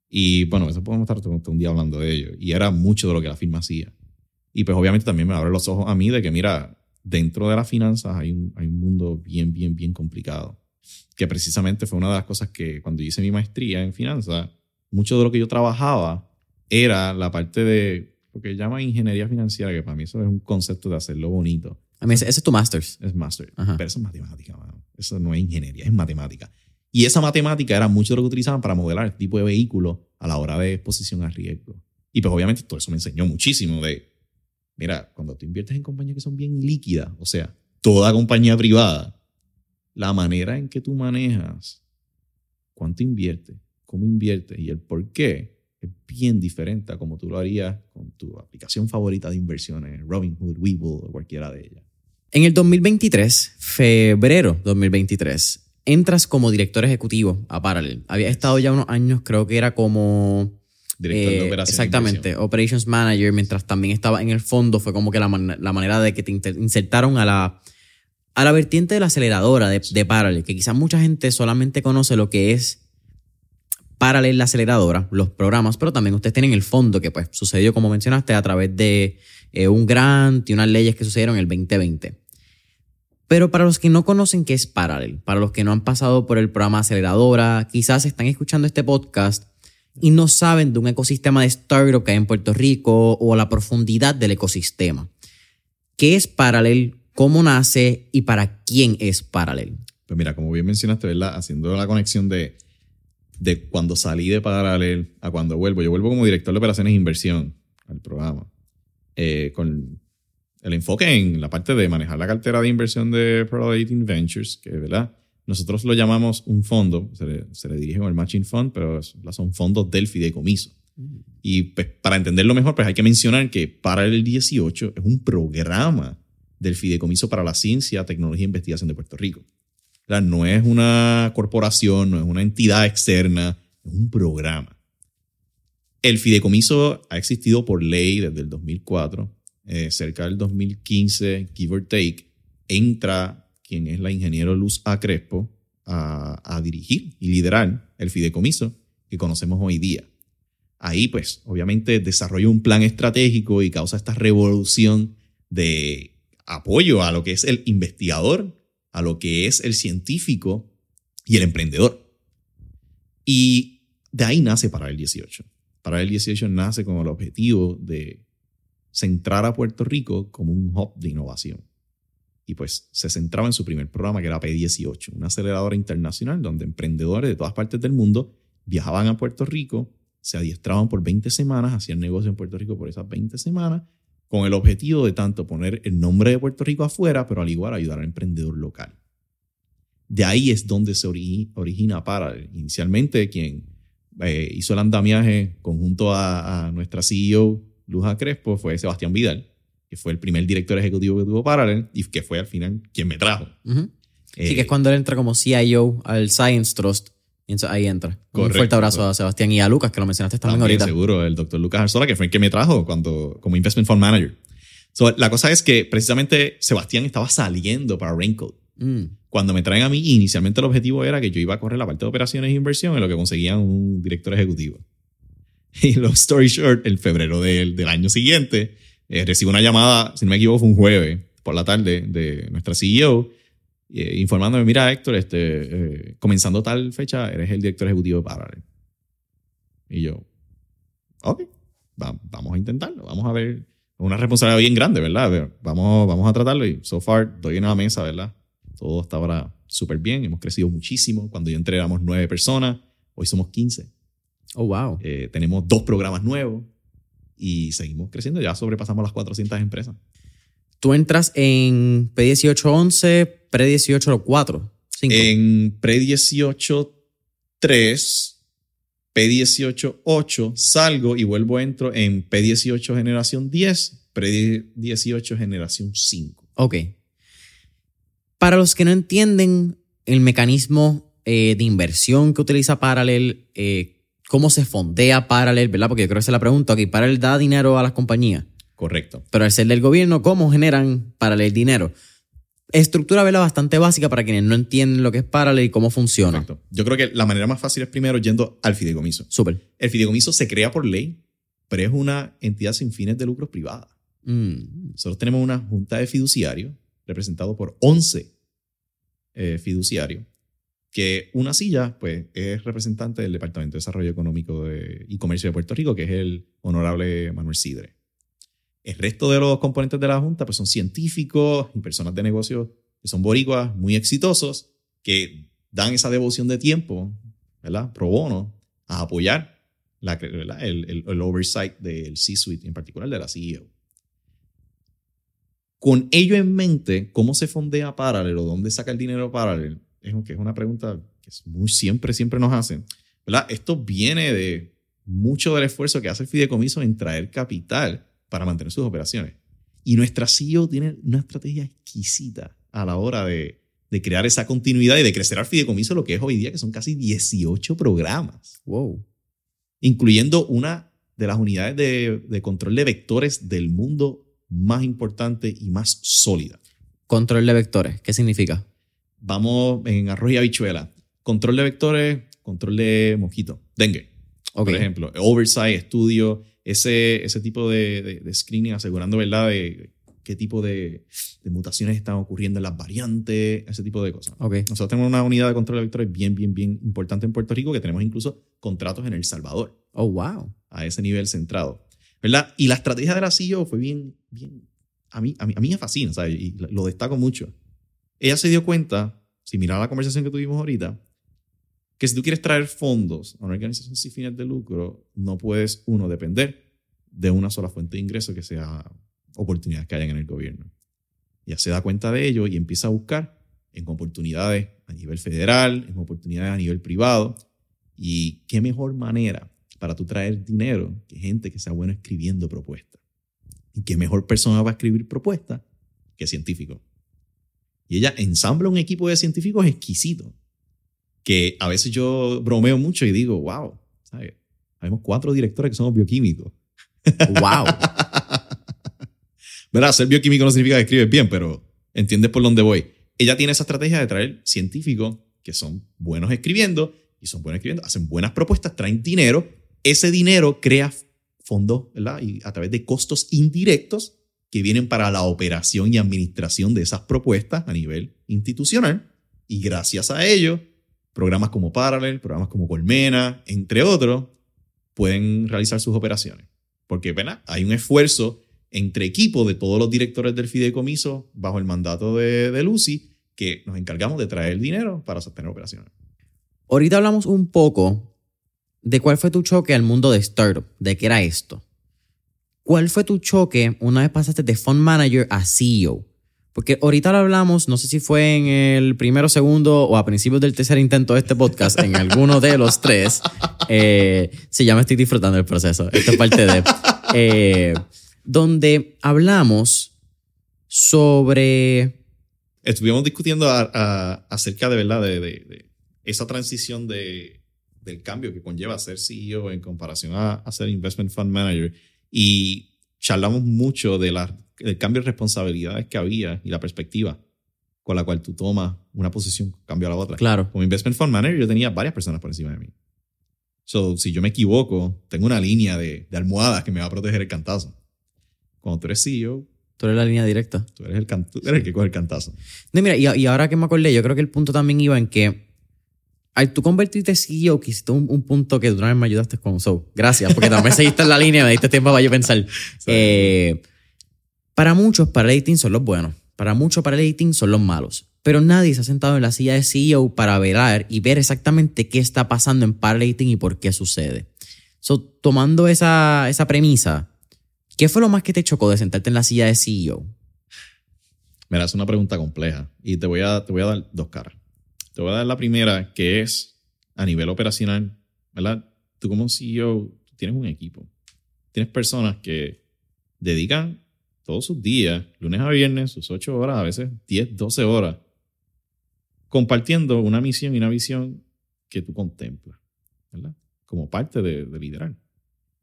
Y bueno, eso podemos estar todo todo un día hablando de ello. Y era mucho de lo que la firma hacía. Y pues obviamente también me abre los ojos a mí de que, mira, dentro de las finanzas hay un, hay un mundo bien, bien, bien complicado. Que precisamente fue una de las cosas que cuando hice mi maestría en finanzas, mucho de lo que yo trabajaba era la parte de lo que llama ingeniería financiera, que para mí eso es un concepto de hacerlo bonito. A mí ese, ese es tu master's. Es master. Ajá. Pero eso es matemática, mano. Eso no es ingeniería, es matemática. Y esa matemática era mucho de lo que utilizaban para modelar este tipo de vehículos a la hora de exposición a riesgo. Y pues obviamente todo eso me enseñó muchísimo de, mira, cuando tú inviertes en compañías que son bien líquidas, o sea, toda compañía privada, la manera en que tú manejas cuánto inviertes, cómo inviertes y el por qué es bien diferente a como tú lo harías con tu aplicación favorita de inversiones, Robinhood, Webull o cualquiera de ellas. En el 2023, febrero 2023, entras como director ejecutivo a Parallel. Había estado ya unos años, creo que era como... Director eh, de operaciones. Exactamente, Operations Manager, mientras también estaba en el fondo, fue como que la, man- la manera de que te insertaron a la, a la vertiente de la aceleradora de, de Parallel, que quizás mucha gente solamente conoce lo que es Paralel la aceleradora, los programas, pero también ustedes tienen el fondo que pues sucedió, como mencionaste, a través de eh, un grant y unas leyes que sucedieron en el 2020. Pero para los que no conocen qué es Paralel, para los que no han pasado por el programa aceleradora, quizás están escuchando este podcast y no saben de un ecosistema de startup que hay en Puerto Rico o la profundidad del ecosistema. ¿Qué es Paralel? ¿Cómo nace? ¿Y para quién es Paralel? Pues mira, como bien mencionaste, ¿verdad? Haciendo la conexión de, de cuando salí de Paralel a cuando vuelvo. Yo vuelvo como director de operaciones e inversión al programa. Eh, con el enfoque en la parte de manejar la cartera de inversión de Paralel Ventures, que ¿verdad? Nosotros lo llamamos un fondo, se le, se le dirige como el Matching Fund, pero son fondos del fideicomiso. Mm. Y pues, para entenderlo mejor, pues hay que mencionar que Paralel 18 es un programa del Fideicomiso para la Ciencia, Tecnología e Investigación de Puerto Rico. No es una corporación, no es una entidad externa, es un programa. El fideicomiso ha existido por ley desde el 2004. Eh, cerca del 2015, give or take, entra quien es la ingeniero Luz A. Crespo a, dirigir y liderar el fideicomiso que conocemos hoy día. Ahí, pues, obviamente desarrolla un plan estratégico y causa esta revolución de apoyo a lo que es el investigador, a lo que es el científico y el emprendedor. Y de ahí nace para el 18. Para el 18 nace con el objetivo de centrar a Puerto Rico como un hub de innovación. Y pues se centraba en su primer programa que era P18, una aceleradora internacional donde emprendedores de todas partes del mundo viajaban a Puerto Rico, se adiestraban por 20 semanas, hacían negocio en Puerto Rico por esas 20 semanas con el objetivo de tanto poner el nombre de Puerto Rico afuera, pero al igual ayudar al emprendedor local. De ahí es donde se origina para Inicialmente, quien eh, hizo el andamiaje conjunto a, nuestra CEO, Luja Crespo, fue Sebastián Vidal, que fue el primer director ejecutivo que tuvo Parallel y que fue al final quien me trajo. sí, que es cuando él entra como CIO al Science Trust ahí entra. Un fuerte abrazo a Sebastián y a Lucas, que lo mencionaste también, ahorita. seguro, el doctor Lucas Arzola, que fue el que me trajo cuando, como Investment Fund Manager. la cosa es que precisamente Sebastián estaba saliendo para Raincoat. Mm. Cuando me traen a mí, inicialmente el objetivo era que yo iba a correr la parte de operaciones e inversión en lo que conseguían un director ejecutivo. Y long story short, en febrero del, del año siguiente, eh, recibo una llamada, si no me equivoco, fue un jueves por la tarde de nuestra CEO eh, informándome, mira Héctor, este, eh, comenzando tal fecha, eres el director ejecutivo de Parallel. Y yo, ok, vamos a intentarlo, vamos a ver, una responsabilidad bien grande, ¿verdad? Vamos, vamos a tratarlo y so far doy una mesa, ¿verdad? Todo está ahora súper bien, hemos crecido muchísimo. Cuando yo entré éramos nueve personas, hoy somos 15. Oh, wow. Eh, tenemos dos programas nuevos y seguimos creciendo, ya sobrepasamos las 400 empresas. Tú entras en P1811, pre-18 4. En pre-18 3, P18 8, salgo y vuelvo entro en P18 generación 10, pre-18 generación 5. Ok. Para los que no entienden el mecanismo eh, de inversión que utiliza Parallel, eh, cómo se fondea Parallel, ¿verdad? Porque yo creo que se la pregunta aquí. ¿Parallel da dinero a las compañías? Correcto. Pero al ser del gobierno, ¿cómo generan Parallel dinero? Estructura vela bastante básica para quienes no entienden lo que es Parallel y cómo funciona. Correcto. Yo creo que la manera más fácil es primero yendo al fideicomiso. Súper. El fideicomiso se crea por ley, pero es una entidad sin fines de lucros privada. Mm. Nosotros tenemos una junta de fiduciarios representado por 11 eh, fiduciarios, que una silla pues, es representante del Departamento de Desarrollo Económico y Comercio de Puerto Rico, que es el honorable Manuel Sidre. El resto de los componentes de la Junta pues, son científicos y personas de negocios que son boricuas muy exitosos, que dan esa devoción de tiempo, ¿verdad? Pro bono, a apoyar El, oversight del C-suite, en particular de la CEO. Con ello en mente, ¿cómo se fondea Parallel o dónde saca el dinero Parallel? Es, que es una pregunta que muy, siempre, siempre nos hacen. ¿verdad? Esto viene de mucho del esfuerzo que hace el fideicomiso en traer capital para mantener sus operaciones. Y nuestra CEO tiene una estrategia exquisita a la hora de, crear esa continuidad y de crecer al fideicomiso lo que es hoy día, que son casi 18 programas. Wow. Incluyendo una de las unidades de, control de vectores del mundo más importante y más sólida. Control de vectores, ¿qué significa? Vamos en arroz y habichuela. Control de vectores, control de mosquito. dengue. Por ejemplo, oversight, estudio, ese, ese tipo de, de- de screening asegurando, ¿verdad?, de qué tipo de, de mutaciones están ocurriendo en las variantes, ese tipo de cosas. Ok. Nosotros tenemos una unidad de control de vectores bien, bien, bien importante en Puerto Rico que tenemos incluso contratos en El Salvador Oh, wow. a ese nivel centrado. ¿Verdad? Y la estrategia de la CEO fue bien, bien, a mí, a mí, a mí me fascina, ¿sabes? Y lo destaco mucho. Ella se dio cuenta, si miraba la conversación que tuvimos ahorita, que si tú quieres traer fondos a una organización sin fines de lucro, no puedes, uno, depender de una sola fuente de ingreso que sea oportunidades que hayan en el gobierno. Ya se da cuenta de ello y empieza a buscar en oportunidades a nivel federal, en oportunidades a nivel privado. Y qué mejor manera para tú traer dinero que gente que sea buena escribiendo propuestas. Y qué mejor persona va a escribir propuestas que científico. Y ella ensambla un equipo de científicos exquisito. Que a veces yo bromeo mucho y digo, wow, ¿sabes? Habemos cuatro directores que somos bioquímicos. Wow. ¿Verdad? Ser bioquímico no significa que escribes bien, pero entiendes por dónde voy. Ella tiene esa estrategia de traer científicos que son buenos escribiendo y son buenos escribiendo, hacen buenas propuestas, traen dinero. Ese dinero crea fondos, ¿verdad? Y a través de costos indirectos que vienen para la operación y administración de esas propuestas a nivel institucional. Y gracias a ello, programas como Parallel, programas como Colmena, entre otros, pueden realizar sus operaciones. Porque hay un esfuerzo entre equipo de todos los directores del fideicomiso bajo el mandato de, de Lucy que nos encargamos de traer el dinero para sostener operaciones. Ahorita hablamos un poco de cuál fue tu choque al mundo de startup, de qué era esto. ¿Cuál fue tu choque una vez pasaste de fund manager a CEO? Porque ahorita lo hablamos, no sé si fue en el primero, segundo o a principios del tercer intento de este podcast, en alguno de los tres. Eh, se llama Estoy disfrutando del proceso. Esta es parte de. eh, donde hablamos sobre. Estuvimos discutiendo a- a- acerca de verdad de, de- de esa transición de, del cambio que conlleva ser CEO en comparación a, a ser investment fund manager y charlamos mucho de la, del cambio de responsabilidades que había y la perspectiva con la cual tú tomas una posición cambio a la otra. Claro. Como investment fund manager yo tenía varias personas por encima de mí. So, si yo me equivoco, tengo una línea de, de almohadas que me va a proteger el cantazo. Cuando tú eres CEO, Tú eres la línea directa. tú eres el, can- tú eres el que coge el cantazo. No, mira, y, y ahora que me acordé, yo creo que el punto también iba en que al tú convertirte en CEO, que hiciste un, un punto que tú una vez me ayudaste con So. Gracias, porque también seguiste en la línea me diste tiempo para yo pensar. Eh, para muchos, paraleting son los buenos. Para muchos, paraleting son los malos. Pero nadie se ha sentado en la silla de CEO para velar y ver exactamente qué está pasando en paraleting y por qué sucede. So, tomando esa, esa premisa, ¿qué fue lo más que te chocó de sentarte en la silla de CEO? Mira, es una pregunta compleja y te voy a, te voy a dar dos caras. Te voy a dar la primera, que es a nivel operacional, ¿verdad? Tú como CEO tienes un equipo. Tienes personas que dedican todos sus días, lunes a viernes, sus 8 horas, a veces 10, 12 horas, compartiendo una misión y una visión que tú contemplas, ¿verdad? Como parte de, de liderar.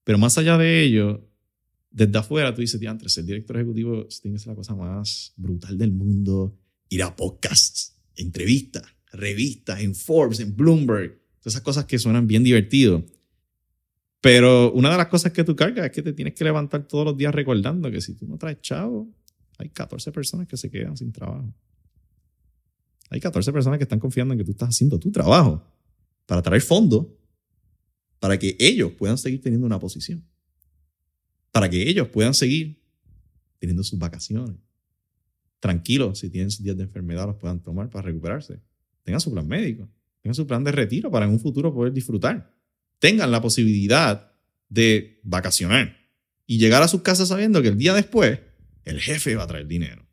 Pero más allá de ello, desde afuera tú dices, diantre, ser director ejecutivo tiene que ser la cosa más brutal del mundo. Ir a podcasts, entrevistas, revistas, en Forbes, en Bloomberg. Todas esas cosas que suenan bien divertido. Pero una de las cosas que tú cargas es que te tienes que levantar todos los días recordando que si tú no traes chavo, hay 14 personas que se quedan sin trabajo. Hay 14 personas que están confiando en que tú estás haciendo tu trabajo para traer fondos para que ellos puedan seguir teniendo una posición para que ellos puedan seguir teniendo sus vacaciones. Tranquilos, si tienen sus días de enfermedad, los puedan tomar para recuperarse. Tengan su plan médico, tengan su plan de retiro para en un futuro poder disfrutar. Tengan la posibilidad de vacacionar y llegar a sus casas sabiendo que el día después el jefe va a traer dinero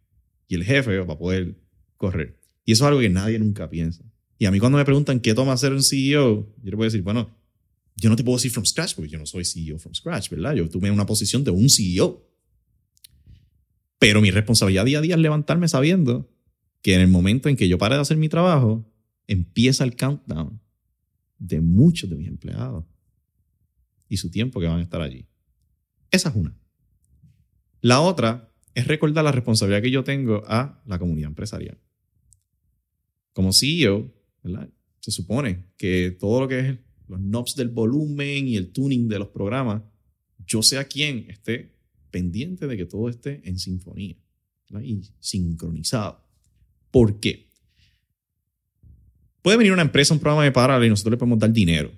y el jefe va a poder correr. Y eso es algo que nadie nunca piensa. Y a mí cuando me preguntan qué toma ser un CEO, yo le voy decir, bueno, yo no te puedo decir from scratch porque yo no soy CEO from scratch, ¿verdad? Yo tuve una posición de un CEO. Pero mi responsabilidad día a día es levantarme sabiendo que en el momento en que yo pare de hacer mi trabajo, empieza el countdown de muchos de mis empleados y su tiempo que van a estar allí. Esa es una. La otra es recordar la responsabilidad que yo tengo a la comunidad empresarial. Como CEO, ¿verdad? Se supone que todo lo que es los knobs del volumen y el tuning de los programas, yo sea quien esté pendiente de que todo esté en sinfonía y sincronizado. ¿Por qué? Puede venir una empresa, un programa de paralelo y nosotros le podemos dar dinero.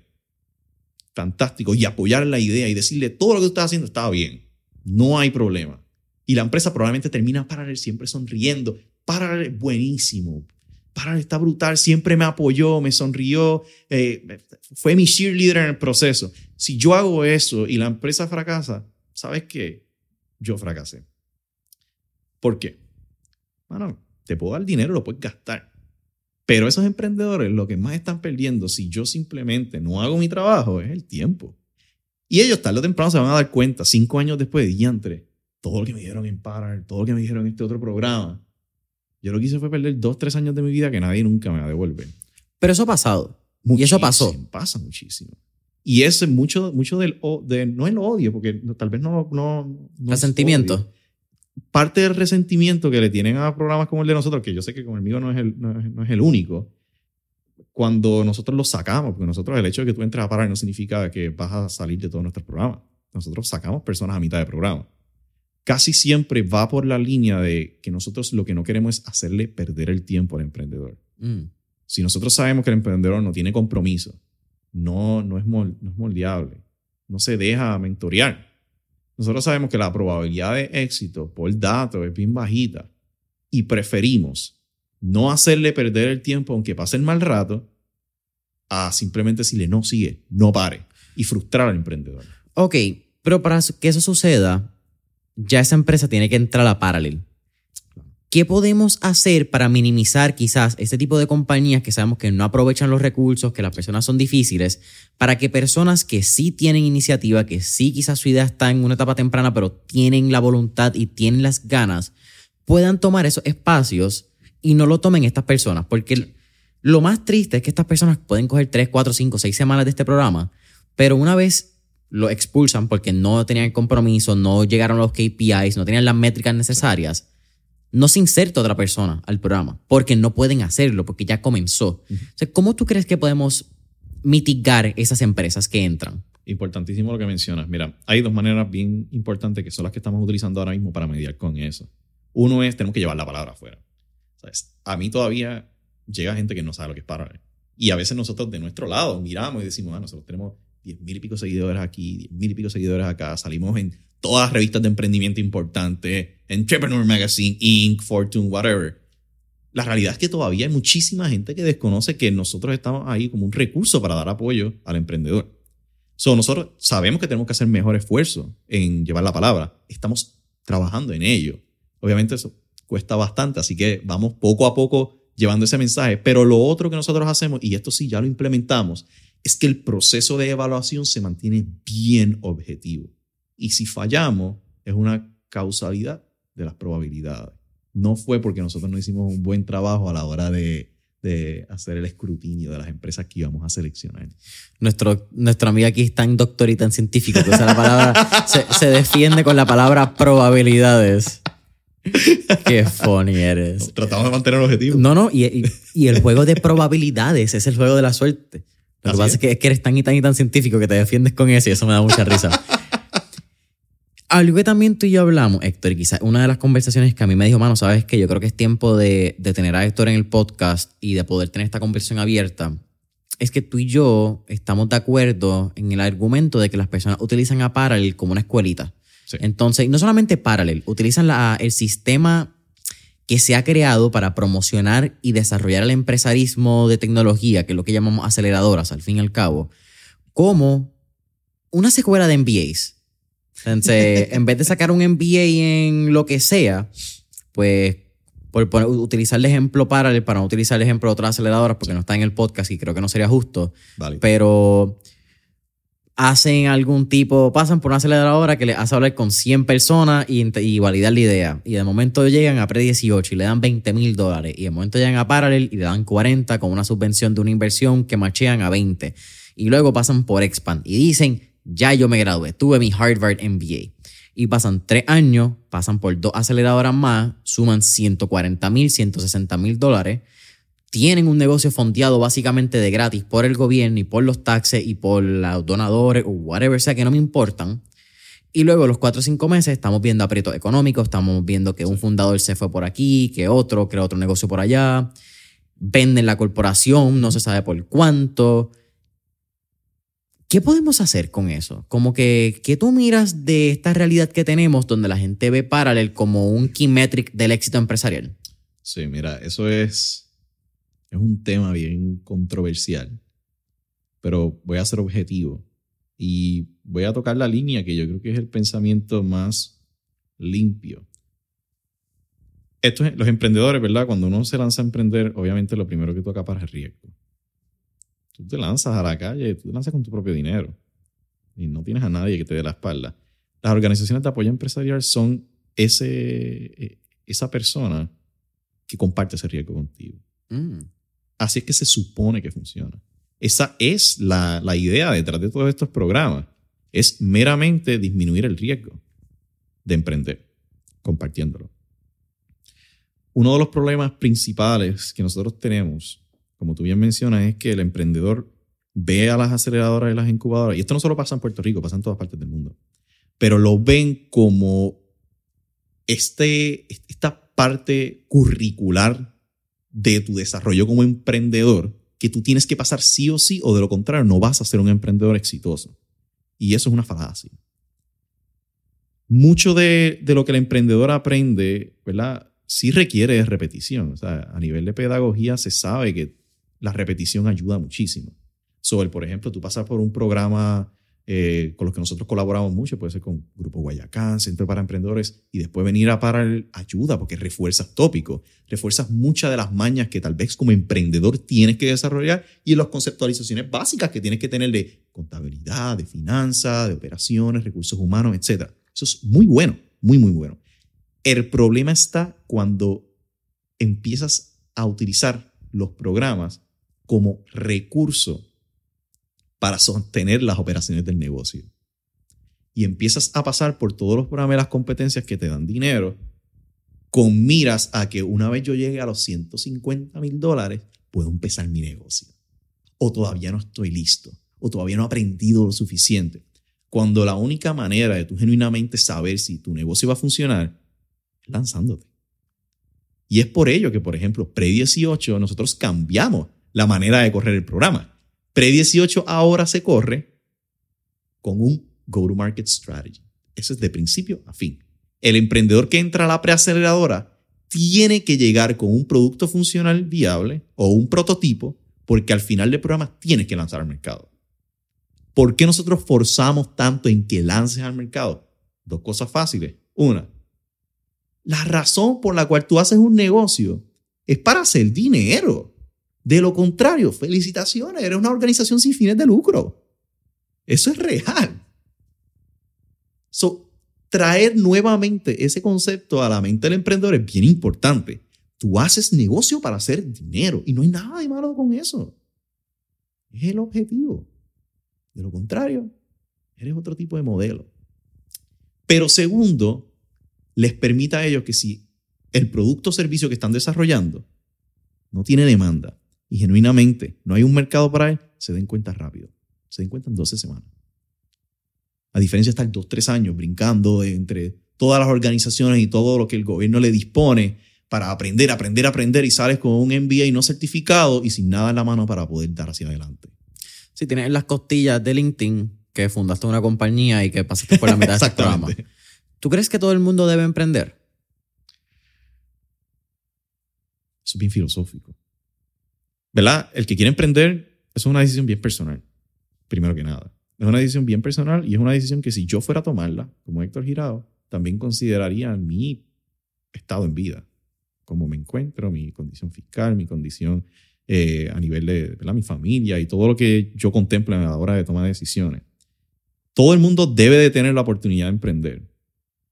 Fantástico. Y apoyar la idea y decirle todo lo que tú estás haciendo está bien. No hay problema. Y la empresa probablemente termina Parallel siempre sonriendo. Parallel es buenísimo. Parallel está brutal. Siempre me apoyó, me sonrió. Eh, fue mi cheerleader en el proceso. Si yo hago eso y la empresa fracasa, ¿sabes qué? Yo fracasé. ¿Por qué? Bueno, te puedo dar dinero, lo puedes gastar. Pero esos emprendedores lo que más están perdiendo si yo simplemente no hago mi trabajo es el tiempo. Y ellos tarde o temprano se van a dar cuenta, cinco años después de diantre, todo lo que me dijeron en Parar, todo lo que me dijeron en este otro programa. Yo lo que hice fue perder dos, tres años de mi vida que nadie nunca me va a devolver. Pero eso ha pasado. y eso pasó. Pasa muchísimo. Y ese mucho, mucho del, de, no el odio, porque tal vez no... no, Resentimiento parte del resentimiento que le tienen a programas como el de nosotros, que yo sé que con el mío no es el, no es, el único, cuando nosotros lo sacamos, porque nosotros el hecho de que tú entres a parar no significa que vas a salir de todos nuestros programas. Nosotros sacamos personas a mitad de programa. Casi siempre va por la línea de que nosotros lo que no queremos es hacerle perder el tiempo al emprendedor. Mm. Si nosotros sabemos que el emprendedor no tiene compromiso, no, no, es, no es moldeable, no se deja mentorear, nosotros sabemos que la probabilidad de éxito por datos es bien bajita y preferimos no hacerle perder el tiempo aunque pase el mal rato a simplemente decirle no sigue, no pare y frustrar al emprendedor. Ok, pero para que eso suceda, ya esa empresa tiene que entrar a Parallel. ¿Qué podemos hacer para minimizar quizás este tipo de compañías que sabemos que no aprovechan los recursos, que las personas son difíciles, para que personas que sí tienen iniciativa, que sí quizás su idea está en una etapa temprana, pero tienen la voluntad y tienen las ganas, puedan tomar esos espacios y no lo tomen estas personas? Porque lo más triste es que estas personas pueden coger 3, 4, 5, 6 semanas de este programa, pero una vez lo expulsan porque no tenían compromiso, no llegaron a los KPIs, no tenían las métricas necesarias no se inserta otra persona al programa, porque no pueden hacerlo, porque ya comenzó. ¿Cómo tú crees que podemos mitigar esas empresas que entran? Importantísimo lo que mencionas. Mira, hay dos maneras bien importantes que son las que estamos utilizando ahora mismo para mediar con eso. Uno es, tenemos que llevar la palabra afuera. ¿Sabes? A mí todavía llega gente que no sabe lo que es para. Y a veces nosotros de nuestro lado miramos y decimos, ah, nosotros tenemos 10 mil y pico seguidores aquí, 10 mil y pico seguidores acá, salimos en todas las revistas de emprendimiento importantes, Entrepreneur Magazine, Inc., Fortune, whatever. La realidad es que todavía hay muchísima gente que desconoce que nosotros estamos ahí como un recurso para dar apoyo al emprendedor. So, nosotros sabemos que tenemos que hacer mejor esfuerzo en llevar la palabra. Estamos trabajando en ello. Obviamente eso cuesta bastante, así que vamos poco a poco llevando ese mensaje. Pero lo otro que nosotros hacemos, y esto sí ya lo implementamos, es que el proceso de evaluación se mantiene bien objetivo. Y si fallamos, es una causalidad de las probabilidades. No fue porque nosotros no hicimos un buen trabajo a la hora de, hacer el escrutinio de las empresas que íbamos a seleccionar. Nuestro, nuestra amiga aquí es tan doctor y tan científico que la palabra, se, defiende con la palabra probabilidades. Qué funny eres. Tratamos de mantener el objetivo. No, no, y, y, el juego de probabilidades es el juego de la suerte. Lo que pasa es. que, es que eres tan y tan y tan científico que te defiendes con eso y eso me da mucha risa. Algo que también tú y yo hablamos, Héctor, y quizás una de las conversaciones que a mí me dijo, mano, sabes que yo creo que es tiempo de, tener a Héctor en el podcast y de poder tener esta conversación abierta, es que tú y yo estamos de acuerdo en el argumento de que las personas utilizan a Parallel como una escuelita. Entonces, no solamente Parallel, utilizan la, el sistema que se ha creado para promocionar y desarrollar el empresarismo de tecnología, que es lo que llamamos aceleradoras al fin y al cabo, como una secuela de MBAs. Entonces, en vez de sacar un MBA en lo que sea, pues por, utilizar el ejemplo para, para no utilizar el ejemplo de otras aceleradoras, porque no está en el podcast y creo que no sería justo. Pero hacen algún tipo, pasan por una aceleradora que les hace hablar con 100 personas y, y validar la idea. Y de momento llegan a Pre-18 y le dan 20 mil dólares. Y de momento llegan a Parallel y le dan 40 con una subvención de una inversión que machean a 20. Y luego pasan por Expand y dicen, ya yo me gradué, tuve mi Harvard MBA. Y pasan tres años, pasan por dos aceleradoras más, suman 140 mil, 160 mil dólares, tienen un negocio fondeado básicamente de gratis por el gobierno y por los taxes y por los donadores o whatever sea que no me importan. Y luego los cuatro o cinco meses estamos viendo aprietos económicos, estamos viendo que un fundador se fue por aquí, que otro crea otro negocio por allá, venden la corporación, no se sabe por cuánto. ¿Qué podemos hacer con eso? Como que, ¿qué tú miras de esta realidad que tenemos donde la gente ve Parallel como un key metric del éxito empresarial? Sí, mira, eso es, es un tema bien controversial, pero voy a ser objetivo y voy a tocar la línea que yo creo que es el pensamiento más limpio. Esto los emprendedores, ¿verdad? Cuando uno se lanza a emprender, obviamente lo primero que toca para es riesgo tú te lanzas a la calle, tú te lanzas con tu propio dinero y no tienes a nadie que te dé la espalda. Las organizaciones de apoyo empresarial son ese, eh, esa persona que comparte ese riesgo contigo. Mm. Así es que se supone que funciona. Esa es la, la idea detrás de todos estos programas. Es meramente disminuir el riesgo de emprender, compartiéndolo. Uno de los problemas principales que nosotros tenemos como tú bien mencionas, es que el emprendedor ve a las aceleradoras y las incubadoras, y esto no solo pasa en Puerto Rico, pasa en todas partes del mundo, pero lo ven como este, esta parte curricular de tu desarrollo como emprendedor que tú tienes que pasar sí o sí, o de lo contrario, no vas a ser un emprendedor exitoso. Y eso es una falacia. Mucho de, de lo que el emprendedor aprende, ¿verdad? Sí requiere repetición. O sea, a nivel de pedagogía se sabe que la repetición ayuda muchísimo. Sobre, por ejemplo, tú pasas por un programa eh, con los que nosotros colaboramos mucho, puede ser con Grupo Guayacán, Centro para Emprendedores, y después venir a Paral ayuda porque refuerzas tópicos, refuerzas muchas de las mañas que tal vez como emprendedor tienes que desarrollar y las conceptualizaciones básicas que tienes que tener de contabilidad, de finanzas, de operaciones, recursos humanos, etc. Eso es muy bueno, muy, muy bueno. El problema está cuando empiezas a utilizar los programas como recurso para sostener las operaciones del negocio. Y empiezas a pasar por todos los programas y las competencias que te dan dinero con miras a que una vez yo llegue a los 150 mil dólares, puedo empezar mi negocio. O todavía no estoy listo. O todavía no he aprendido lo suficiente. Cuando la única manera de tú genuinamente saber si tu negocio va a funcionar es lanzándote. Y es por ello que, por ejemplo, pre-18 nosotros cambiamos la manera de correr el programa. Pre-18 ahora se corre con un go-to-market strategy. Eso es de principio a fin. El emprendedor que entra a la preaceleradora tiene que llegar con un producto funcional viable o un prototipo porque al final del programa tienes que lanzar al mercado. ¿Por qué nosotros forzamos tanto en que lances al mercado? Dos cosas fáciles. Una, la razón por la cual tú haces un negocio es para hacer dinero. De lo contrario, felicitaciones, eres una organización sin fines de lucro. Eso es real. So, traer nuevamente ese concepto a la mente del emprendedor es bien importante. Tú haces negocio para hacer dinero y no hay nada de malo con eso. Es el objetivo. De lo contrario, eres otro tipo de modelo. Pero segundo, les permita a ellos que si el producto o servicio que están desarrollando no tiene demanda y genuinamente no hay un mercado para él, se den cuenta rápido. Se den cuenta en 12 semanas. A diferencia de estar dos, tres años brincando entre todas las organizaciones y todo lo que el gobierno le dispone para aprender, aprender, aprender y sales con un MBA no certificado y sin nada en la mano para poder dar hacia adelante. Si tienes las costillas de LinkedIn que fundaste una compañía y que pasaste por la mitad de este programa. ¿Tú crees que todo el mundo debe emprender? Eso es bien filosófico. ¿Verdad? El que quiere emprender es una decisión bien personal, primero que nada. Es una decisión bien personal y es una decisión que si yo fuera a tomarla, como Héctor Girado, también consideraría mi estado en vida, cómo me encuentro, mi condición fiscal, mi condición eh, a nivel de mi familia y todo lo que yo contemplo a la hora de tomar decisiones. Todo el mundo debe de tener la oportunidad de emprender,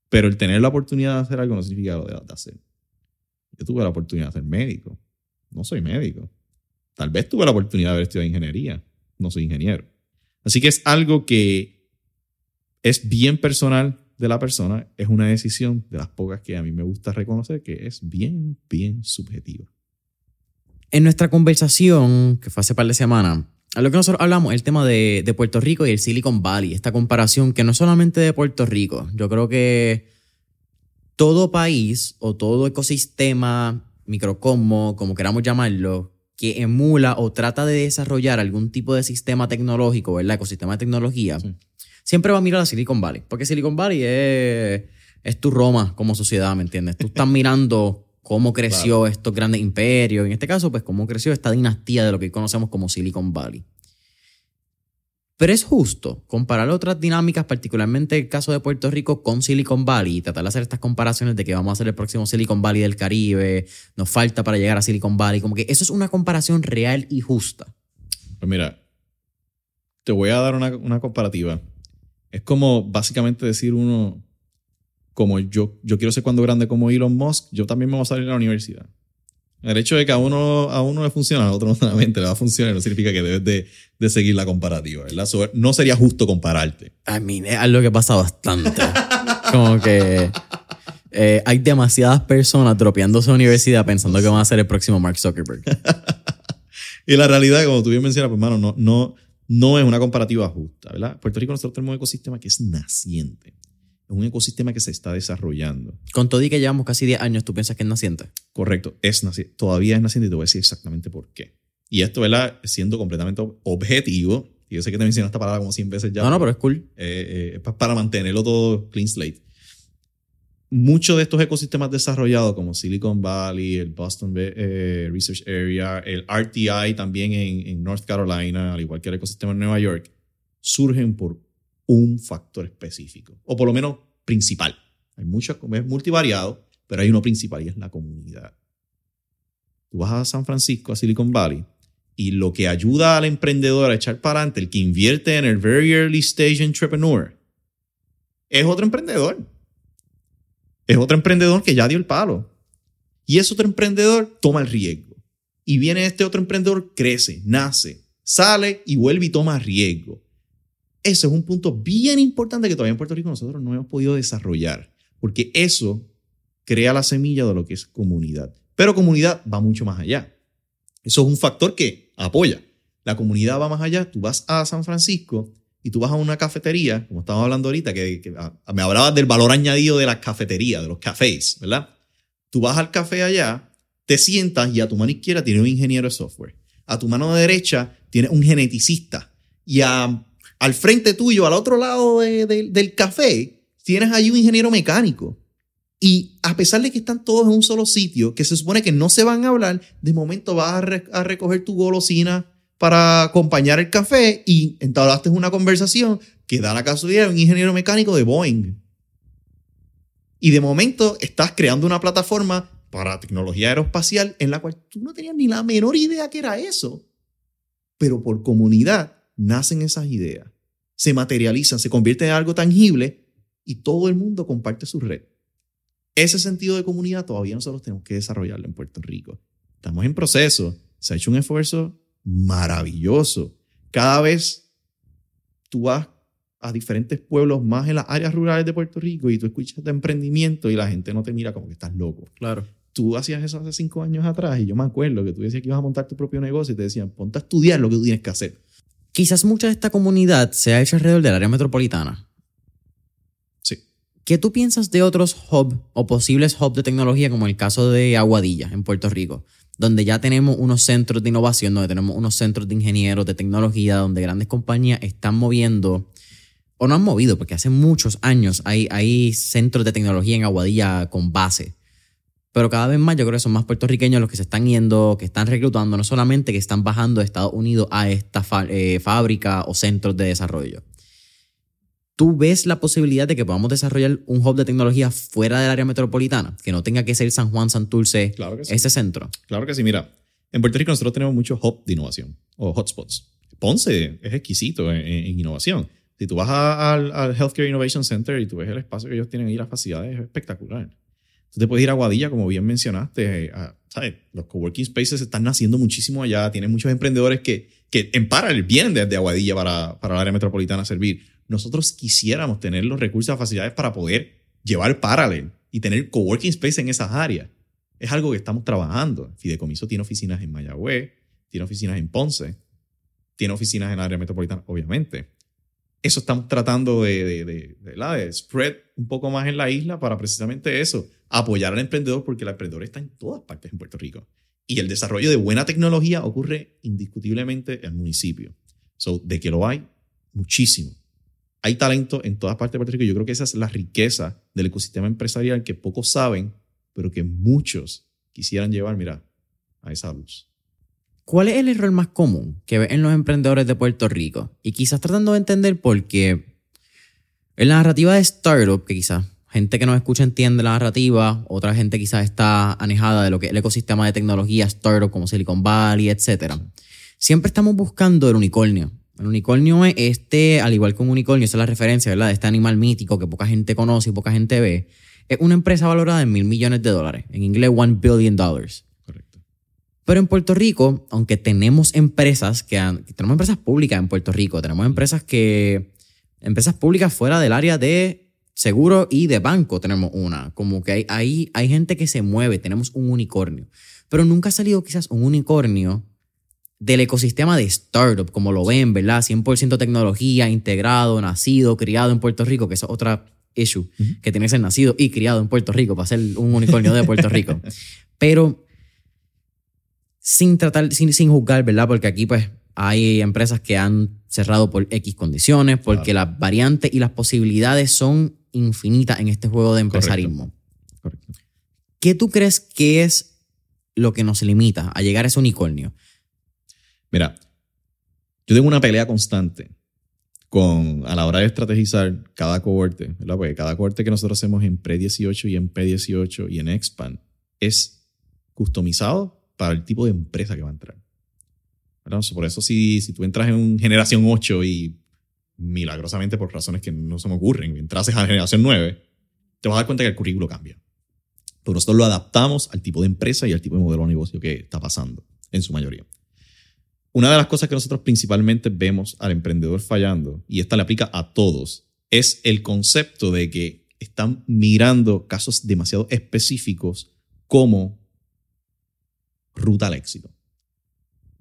pero el tener la oportunidad de hacer algo no significa lo de hacer. Yo tuve la oportunidad de ser médico, no soy médico, Tal vez tuve la oportunidad de haber estudiado ingeniería. No soy ingeniero. Así que es algo que es bien personal de la persona. Es una decisión de las pocas que a mí me gusta reconocer que es bien, bien subjetiva. En nuestra conversación, que fue hace par de semanas, a lo que nosotros hablamos, el tema de, de Puerto Rico y el Silicon Valley, esta comparación que no solamente de Puerto Rico, yo creo que todo país o todo ecosistema, microcosmo, como queramos llamarlo, que emula o trata de desarrollar algún tipo de sistema tecnológico, ¿verdad? Ecosistema de tecnología, Sí. siempre va a mirar a Silicon Valley. Porque Silicon Valley es, es tu Roma como sociedad, ¿me entiendes? Tú estás mirando cómo creció estos grandes imperios. En este caso, pues, cómo creció esta dinastía de lo que conocemos como Silicon Valley. Pero es justo comparar otras dinámicas, particularmente el caso de Puerto Rico con Silicon Valley y tratar de hacer estas comparaciones de que vamos a ser el próximo Silicon Valley del Caribe, nos falta para llegar a Silicon Valley, como que eso es una comparación real y justa. Pues mira, te voy a dar una, una comparativa. Es como básicamente decir uno, como yo, yo quiero ser cuando grande como Elon Musk, yo también me voy a salir de la universidad. El hecho de que a uno, a uno le funciona, a otro no solamente le va a funcionar, no significa que debes de, de seguir la comparativa, ¿verdad? So, no sería justo compararte. I mean, es algo que pasa bastante. Como que eh, hay demasiadas personas dropeándose a universidad pensando que van a ser el próximo Mark Zuckerberg. Y la realidad, como tú bien mencionas, pues, hermano, no, no, no es una comparativa justa, ¿verdad? Puerto Rico nosotros tenemos un ecosistema que es naciente. Es un ecosistema que se está desarrollando. Con todo y que llevamos casi 10 años, ¿tú piensas que es naciente? Correcto, es naci- todavía es naciente y te voy a decir exactamente por qué. Y esto, ¿verdad? Siendo completamente ob- objetivo, y yo sé que te mencioné esta palabra como 100 veces ya. No, no, pero es cool. eh, eh, pa- para mantenerlo todo clean slate. Muchos de estos ecosistemas desarrollados, como Silicon Valley, el Boston eh, Research Area, el RTI también en, en North Carolina, al igual que el ecosistema en Nueva York, surgen por un factor específico, o por lo menos principal. Hay muchos, es multivariado, pero hay uno principal y es la comunidad. Tú vas a San Francisco, a Silicon Valley, y lo que ayuda al emprendedor a echar para adelante, el que invierte en el very early stage entrepreneur, es otro emprendedor. Es otro emprendedor que ya dio el palo. Y ese otro emprendedor toma el riesgo. Y viene este otro emprendedor, crece, nace, sale y vuelve y toma riesgo. Ese es un punto bien importante que todavía en Puerto Rico nosotros no hemos podido desarrollar, porque eso crea la semilla de lo que es comunidad. Pero comunidad va mucho más allá. Eso es un factor que apoya. La comunidad va más allá. Tú vas a San Francisco y tú vas a una cafetería, como estamos hablando ahorita, que, que a- me hablabas del valor añadido de las cafeterías, de los cafés, ¿verdad? Tú vas al café allá, te sientas y a tu mano izquierda tiene un ingeniero de software. A tu mano derecha tiene un geneticista. Y a- al frente tuyo, al otro lado de- de- del café, tienes ahí un ingeniero mecánico. Y a pesar de que están todos en un solo sitio, que se supone que no se van a hablar, de momento vas a recoger tu golosina para acompañar el café y entablaste una conversación que da la casualidad de un ingeniero mecánico de Boeing. Y de momento estás creando una plataforma para tecnología aeroespacial en la cual tú no tenías ni la menor idea que era eso. Pero por comunidad nacen esas ideas, se materializan, se convierten en algo tangible y todo el mundo comparte su red. Ese sentido de comunidad todavía nosotros tenemos que desarrollarlo en Puerto Rico. Estamos en proceso. Se ha hecho un esfuerzo maravilloso. Cada vez tú vas a diferentes pueblos más en las áreas rurales de Puerto Rico y tú escuchas de emprendimiento y la gente no te mira como que estás loco. Claro. Tú hacías eso hace cinco años atrás y yo me acuerdo que tú decías que ibas a montar tu propio negocio y te decían, ponte a estudiar lo que tú tienes que hacer. Quizás mucha de esta comunidad se ha hecho alrededor del área metropolitana. Sí. ¿Qué tú piensas de otros hubs o posibles hubs de tecnología como el caso de Aguadilla en Puerto Rico? Donde ya tenemos unos centros de innovación, donde tenemos unos centros de ingenieros, de tecnología, donde grandes compañías están moviendo, o no han movido, porque hace muchos años hay, hay centros de tecnología en Aguadilla con base. Pero cada vez más yo creo que son más puertorriqueños los que se están yendo, que están reclutando, no solamente que están bajando de Estados Unidos a esta eh, fábrica o centros de desarrollo. ¿Tú ves la posibilidad de que podamos desarrollar un hub de tecnología fuera del área metropolitana? Que no tenga que ser San Juan, Santurce, Claro que sí. ese centro. Claro que sí, mira, en Puerto Rico nosotros tenemos muchos hubs de innovación o hotspots. Ponce es exquisito en, en- en innovación. Si tú vas a- al, al Healthcare Innovation Center y tú ves el espacio que ellos tienen ahí, las facilidades, es espectacular. Tú te puedes ir a Guadilla, como bien mencionaste. a- ¿sabes? Los coworking spaces están naciendo muchísimo allá. Tienen muchos emprendedores que, que en paralelo vienen desde Aguadilla para, para el área metropolitana a servir. Nosotros quisiéramos tener los recursos y facilidades para poder llevar paralel y tener coworking space en esas áreas. Es algo que estamos trabajando. Fideicomiso tiene oficinas en Mayagüez, tiene oficinas en Ponce, tiene oficinas en el área metropolitana, obviamente. Eso estamos tratando de, de, de, de, spread un poco más en la isla para precisamente eso, apoyar al emprendedor porque el emprendedor está en todas partes en Puerto Rico. Y el desarrollo de buena tecnología ocurre indiscutiblemente en el municipio. So, de que lo hay, muchísimo. Hay talento en todas partes de Puerto Rico. Yo creo que esa es la riqueza del ecosistema empresarial que pocos saben, pero que muchos quisieran llevar, mira, a esa luz. ¿Cuál es el error más común que ven en los emprendedores de Puerto Rico? Y quizás tratando de entender por qué en la narrativa de startup, que quizás gente que nos escucha entiende la narrativa, otra gente quizás está anejada de lo que es el ecosistema de tecnología startup como Silicon Valley, etc. Siempre estamos buscando el unicornio. El unicornio es este, al igual que un unicornio, esa es la referencia, ¿verdad? De este animal mítico que poca gente conoce y poca gente ve. Es una empresa valorada en mil millones de dólares. En inglés, one billion dollars. Pero en Puerto Rico, aunque tenemos empresas que tenemos empresas públicas en Puerto Rico, tenemos empresas que empresas públicas fuera del área de seguro y de banco tenemos una, como que hay, hay, hay gente que se mueve, tenemos un unicornio, pero nunca ha salido quizás un unicornio del ecosistema de startup, como lo ven, ¿verdad? 100% tecnología, integrado, nacido, criado en Puerto Rico, que es otra issue, que tiene que ser nacido y criado en Puerto Rico para ser un unicornio de Puerto Rico. Pero sin tratar, sin, sin juzgar, ¿verdad? Porque aquí pues hay empresas que han cerrado por X condiciones, porque las variantes y las posibilidades son infinitas en este juego de empresarismo. Correcto. ¿Qué tú crees que es lo que nos limita a llegar a ese unicornio? Mira, yo tengo una pelea constante con, a la hora de estrategizar cada cohorte, ¿verdad? Porque cada cohorte que nosotros hacemos en Pre-18 y en P18 y en Expand es customizado para el tipo de empresa que va a entrar. por eso si, si tú entras en generación 8 y milagrosamente por razones que no se me ocurren, entras a generación 9, te vas a dar cuenta que el currículo cambia. Pero nosotros lo adaptamos al tipo de empresa y al tipo de modelo de negocio que está pasando, en su mayoría. Una de las cosas que nosotros principalmente vemos al emprendedor fallando, y esta le aplica a todos, es el concepto de que están mirando casos demasiado específicos como ruta al éxito.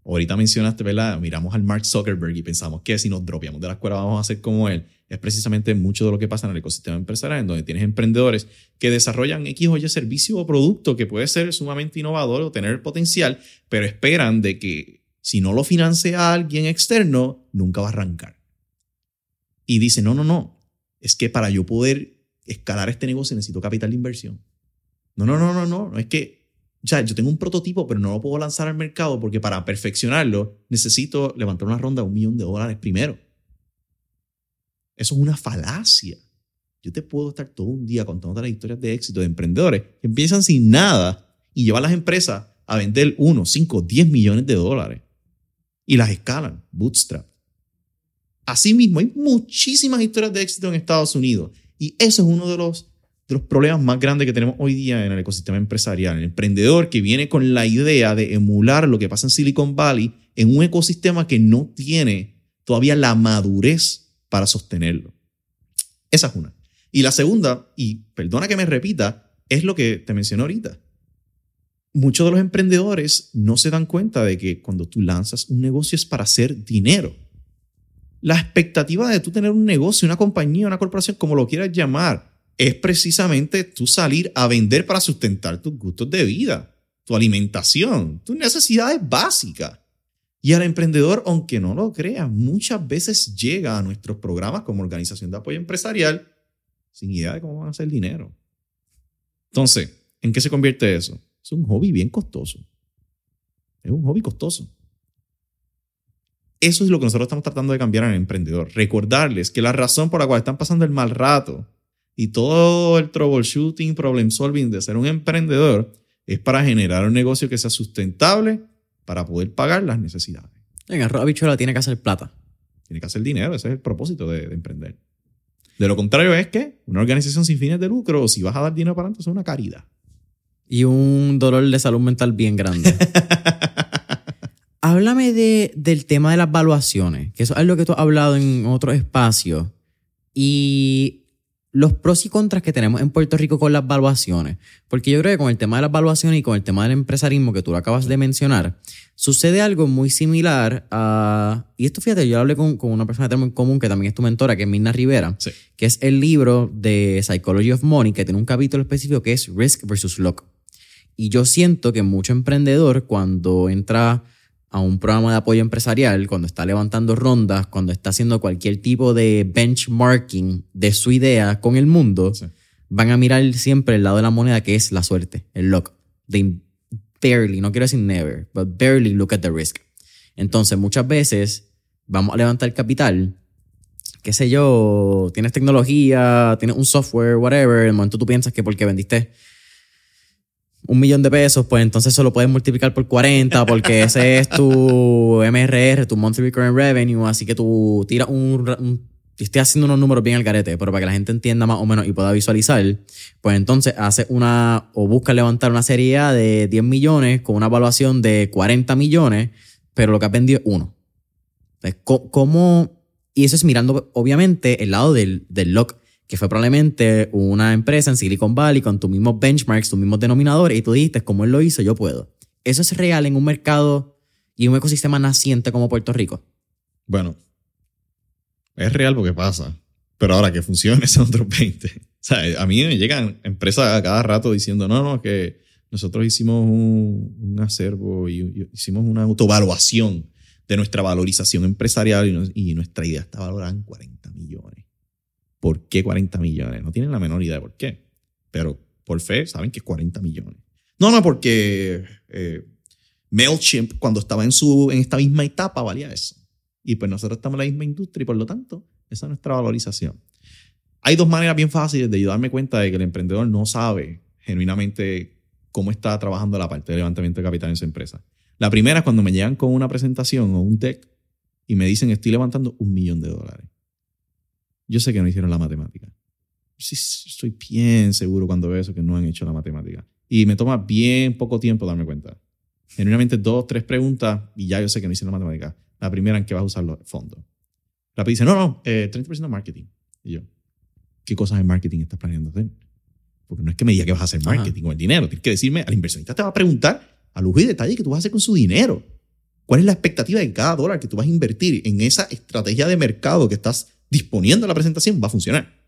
Ahorita mencionaste, ¿verdad? Miramos al Mark Zuckerberg y pensamos que si nos dropeamos de la escuela vamos a ser como él. Es precisamente mucho de lo que pasa en el ecosistema empresarial, en donde tienes emprendedores que desarrollan X o Y servicio o producto que puede ser sumamente innovador o tener potencial, pero esperan de que si no lo financia alguien externo, nunca va a arrancar. Y dice, no, no, no, es que para yo poder escalar este negocio necesito capital de inversión. No, no, no, no, no, no es que o sea, yo tengo un prototipo, pero no lo puedo lanzar al mercado porque para perfeccionarlo necesito levantar una ronda de un millón de dólares primero. Eso es una falacia. Yo te puedo estar todo un día contando las historias de éxito de emprendedores que empiezan sin nada y llevan las empresas a vender 1, 5, 10 millones de dólares y las escalan, bootstrap. Asimismo, hay muchísimas historias de éxito en Estados Unidos y eso es uno de los de los problemas más grandes que tenemos hoy día en el ecosistema empresarial. El emprendedor que viene con la idea de emular lo que pasa en Silicon Valley en un ecosistema que no tiene todavía la madurez para sostenerlo. Esa es una. Y la segunda, y perdona que me repita, es lo que te mencioné ahorita. Muchos de los emprendedores no se dan cuenta de que cuando tú lanzas un negocio es para hacer dinero. La expectativa de tú tener un negocio, una compañía, una corporación, como lo quieras llamar, es precisamente tú salir a vender para sustentar tus gustos de vida, tu alimentación, tus necesidades básicas. Y al emprendedor, aunque no lo crea, muchas veces llega a nuestros programas como organización de apoyo empresarial sin idea de cómo van a hacer dinero. Entonces, ¿en qué se convierte eso? Es un hobby bien costoso. Es un hobby costoso. Eso es lo que nosotros estamos tratando de cambiar en el emprendedor. Recordarles que la razón por la cual están pasando el mal rato y todo el troubleshooting, problem solving de ser un emprendedor es para generar un negocio que sea sustentable para poder pagar las necesidades. En arroz bichuela tiene que hacer plata. Tiene que hacer dinero, ese es el propósito de, emprender. De lo contrario es que una organización sin fines de lucro, si vas a dar dinero para adelante, es una caridad. Y un dolor de salud mental bien grande. Háblame de, del tema de las valuaciones, que eso es algo que tú has hablado en otros espacios. Y los pros y contras que tenemos en Puerto Rico con las valuaciones. Porque yo creo que con el tema de las valuaciones y con el tema del empresarismo que tú lo acabas de mencionar, sucede algo muy similar a... Y esto fíjate, yo hablé con, con una persona que tenemos en común que también es tu mentora, que es Mirna Rivera, Sí. que es el libro de Psychology of Money, que tiene un capítulo específico que es Risk versus Luck. Y yo siento que mucho emprendedor cuando entra a un programa de apoyo empresarial, cuando está levantando rondas, cuando está haciendo cualquier tipo de benchmarking de su idea con el mundo, Sí. van a mirar siempre el lado de la moneda que es la suerte, el luck. They barely, no quiero decir never, but barely look at the risk. Entonces, muchas veces vamos a levantar capital, qué sé yo, tienes tecnología, tienes un software, whatever, el momento tú piensas que porque vendiste un millón de pesos, pues entonces eso lo puedes multiplicar por 40 porque ese es tu MRR, tu Monthly Recurring Revenue, así que tú tiras un... un estoy haciendo unos números bien al garete, pero para que la gente entienda más o menos y pueda visualizar, pues entonces hace una o busca levantar una serie A de 10 millones con una evaluación de 40 millones, pero lo que has vendido es uno. Entonces, ¿cómo? Y eso es mirando, obviamente, el lado del, del lock, que fue probablemente una empresa en Silicon Valley con tus mismos benchmarks, tus mismos denominadores, y tú dijiste, como él lo hizo, yo puedo. Eso es real en un mercado y un ecosistema naciente como Puerto Rico. Bueno, es real porque pasa. Pero ahora que funcione son otros 20. O sea, a mí me llegan empresas a cada rato diciendo, no, no, que nosotros hicimos un, acervo y, hicimos una autoevaluación de nuestra valorización empresarial y, nos- y nuestra idea está valorada en 40 millones. ¿Por qué 40 millones? No tienen la menor idea de por qué. Pero por fe saben que es 40 millones. No, no, porque eh, MailChimp cuando estaba en, su, en esta misma etapa valía eso. Y pues nosotros estamos en la misma industria y por lo tanto, esa es nuestra valorización. Hay dos maneras bien fáciles de yo darme cuenta de que el emprendedor no sabe genuinamente cómo está trabajando la parte de levantamiento de capital en su empresa. La primera es cuando me llegan con una presentación o un deck y me dicen estoy levantando un millón de dólares. Yo sé que no hicieron la matemática. Sí, estoy bien seguro cuando veo eso que no han hecho la matemática. Y me toma bien poco tiempo darme cuenta. Genuinamente dos, tres preguntas y ya yo sé que no hicieron la matemática. La primera en que vas a usar los fondos. La dice, no, no, eh, 30% de marketing. Y yo, ¿qué cosas de marketing estás planeando hacer? Porque no es que me diga que vas a hacer Ajá. marketing con el dinero. Tienes que decirme, al inversionista te va a preguntar a lujo y detalle qué tú vas a hacer con su dinero. ¿Cuál es la expectativa de cada dólar que tú vas a invertir en esa estrategia de mercado que estás disponiendo en la presentación? Va a funcionar.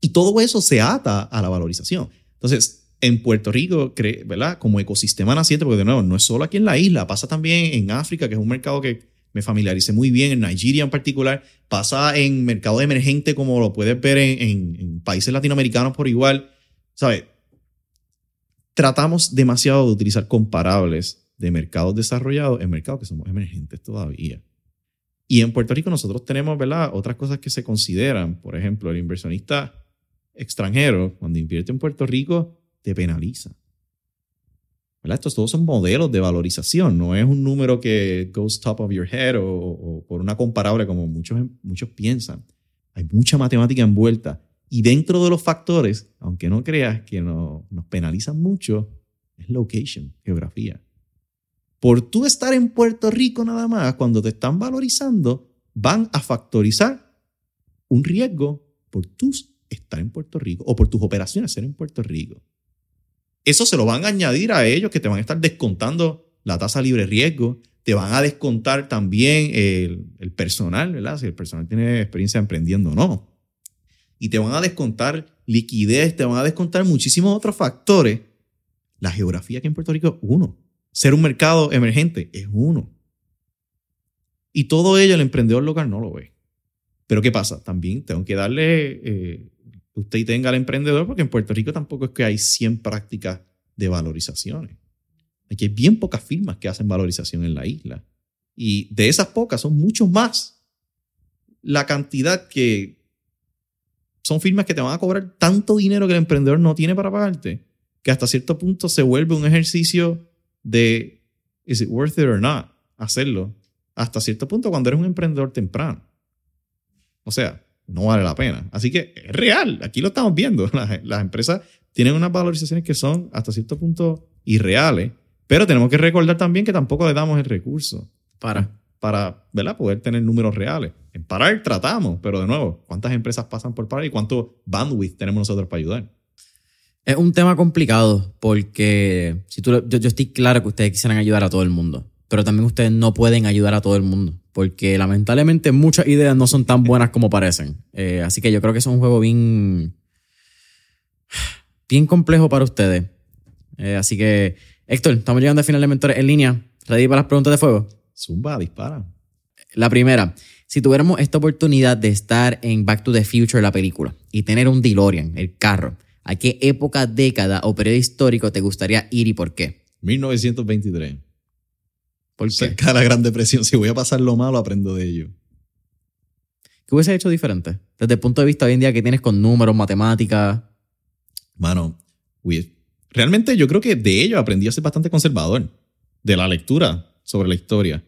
Y todo eso se ata a la valorización. Entonces, en Puerto Rico, ¿verdad? Como ecosistema naciente, porque de nuevo, no es solo aquí en la isla, pasa también en África, que es un mercado que me familiaricé muy bien, en Nigeria en particular, pasa en mercado emergente, como lo puedes ver en- en países latinoamericanos por igual. ¿Sabes? Tratamos demasiado de utilizar comparables de mercados desarrollados en mercados que somos emergentes todavía. Y en Puerto Rico nosotros tenemos, ¿verdad? Otras cosas que se consideran. Por ejemplo, el inversionista extranjero, cuando invierte en Puerto Rico, te penaliza. ¿Verdad? Estos todos son modelos de valorización, no es un número que goes top of your head o, o por una comparable como muchos, muchos piensan. Hay mucha matemática envuelta. Y dentro de los factores, aunque no creas que no- nos penalizan mucho, es location, geografía. Por tú estar en Puerto Rico nada más, cuando te están valorizando, van a factorizar un riesgo por tú estar en Puerto Rico o por tus operaciones ser en Puerto Rico. Eso se lo van a añadir a ellos que te van a estar descontando la tasa libre riesgo, te van a descontar también el, personal, ¿verdad? Si el personal tiene experiencia emprendiendo o no. Y te van a descontar liquidez, te van a descontar muchísimos otros factores. La geografía aquí en Puerto Rico uno. Ser un mercado emergente es uno. Y todo ello el emprendedor local no lo ve. Pero ¿qué pasa? También tengo que darle, eh, usted y tenga al emprendedor, porque en Puerto Rico tampoco es que hay 100 prácticas de valorizaciones. Aquí hay bien pocas firmas que hacen valorización en la isla. Y de esas pocas son mucho más la cantidad que son firmas que te van a cobrar tanto dinero que el emprendedor no tiene para pagarte, que hasta cierto punto se vuelve un ejercicio de is it worth it or not hacerlo hasta cierto punto cuando eres un emprendedor temprano. O sea, no vale la pena. Así que es real, aquí lo estamos viendo. Las, empresas tienen unas valorizaciones que son hasta cierto punto irreales, pero tenemos que recordar también que tampoco le damos el recurso Para. para ¿verdad? poder tener números reales. En parar tratamos, pero de nuevo, ¿cuántas empresas pasan por parar y cuánto bandwidth tenemos nosotros para ayudar? Es un tema complicado porque si tú, yo, yo estoy claro que ustedes quisieran ayudar a todo el mundo, pero también ustedes no pueden ayudar a todo el mundo porque lamentablemente muchas ideas no son tan buenas como parecen. Eh, así que yo creo que es un juego bien, bien complejo para ustedes. Eh, así que, Héctor, estamos llegando al final de Mentores en línea. ¿Ready para las preguntas de fuego? Zumba, dispara. La primera, si tuviéramos esta oportunidad de estar en Back to the Future, la película, y tener un DeLorean, el carro, ¿a qué época, década o periodo histórico te gustaría ir y por qué? 1923. ¿Por qué? Cerca de la Gran Depresión. Si voy a pasar lo malo, aprendo de ello. ¿Qué hubiese hecho diferente? Desde el punto de vista hoy en día que tienes con números, matemáticas. Mano, realmente yo creo que de ello aprendí a ser bastante conservador. De la lectura sobre la historia.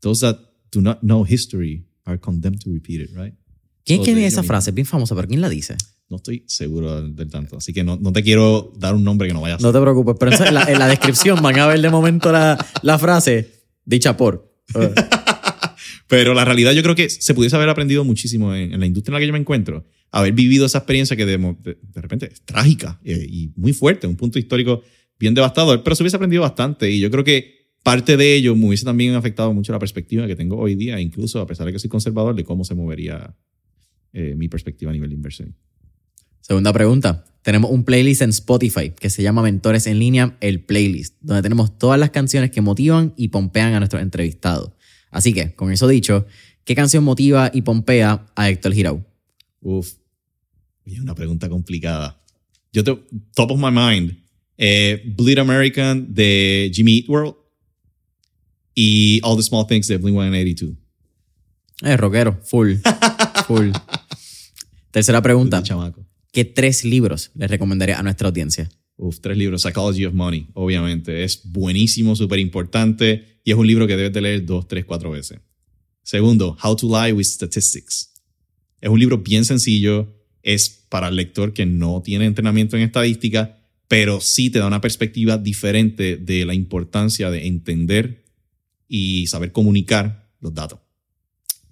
Those that do not know history are condemned to repeat it, right? ¿Quién O tiene de esa frase? Es bien famosa, pero ¿quién la dice? No estoy seguro del, tanto. Así que no, no te quiero dar un nombre que no vaya a ser. No te preocupes, pero en la, en la descripción van a ver de momento la, la frase dicha por. Eh, Pero la realidad yo creo que se pudiese haber aprendido muchísimo en, en la industria en la que yo me encuentro. Haber vivido esa experiencia que de, de- de repente es trágica eh, y muy fuerte, un punto histórico bien devastador, pero se hubiese aprendido bastante y yo creo que parte de ello me hubiese también afectado mucho la perspectiva que tengo hoy día, incluso a pesar de que soy conservador, de cómo se movería eh, mi perspectiva a nivel de inversión. Segunda pregunta. Tenemos un playlist en Spotify que se llama Mentores en línea, el playlist, donde tenemos todas las canciones que motivan y pompean a nuestros entrevistados. Así que, con eso dicho, ¿qué canción motiva y pompea a Héctor Girau? Uf, una pregunta complicada. Yo te, top of my mind, eh, Bleed American de Jimmy Eat World y All the Small Things de Blink 182. Eh, rockero, full, full. Tercera pregunta. Chamaco. ¿Qué tres libros les recomendaría a nuestra audiencia? Uf, tres libros. Psychology of Money, obviamente. Es buenísimo, súper importante y es un libro que debes de leer dos, tres, cuatro veces. Segundo, How to Lie with Statistics. Es un libro bien sencillo. Es para el lector que no tiene entrenamiento en estadística, pero sí te da una perspectiva diferente de la importancia de entender y saber comunicar los datos.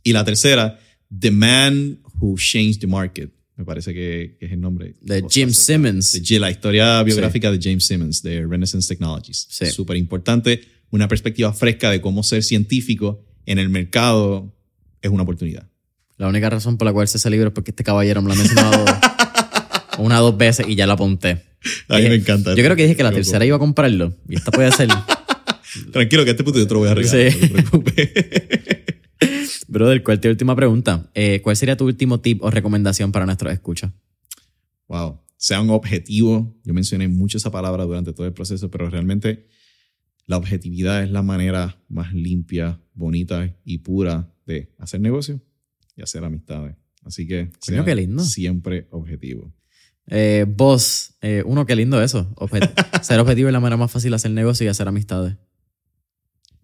Y la tercera, The Man Who Changed the Market. Me parece que, que es el nombre. De Jim se- Simmons. de la historia biográfica de James Simmons de Renaissance Technologies. Sí. Súper importante. Una perspectiva fresca de cómo ser científico en el mercado es una oportunidad. La única razón por la cual sé ese libro es porque este caballero me lo ha mencionado una o dos veces y ya la apunté. A mí me encanta. Yo creo que dije que la tercera iba a comprarlo y esta puede ser. Tranquilo, que este puto yo te lo voy a regalar. Sí. No te preocupes. Brother, ¿cuál es tu última pregunta? Eh, ¿Cuál sería tu último tip o recomendación para nuestros escuchas? wow. Sean objetivos. Yo mencioné mucho esa palabra durante todo el proceso, pero realmente la objetividad es la manera más limpia, bonita y pura de hacer negocio y hacer amistades. Así que sean qué lindo. siempre objetivo. Eh, vos, eh, uno, qué lindo eso. Obje- ser objetivo es la manera más fácil de hacer negocio y hacer amistades.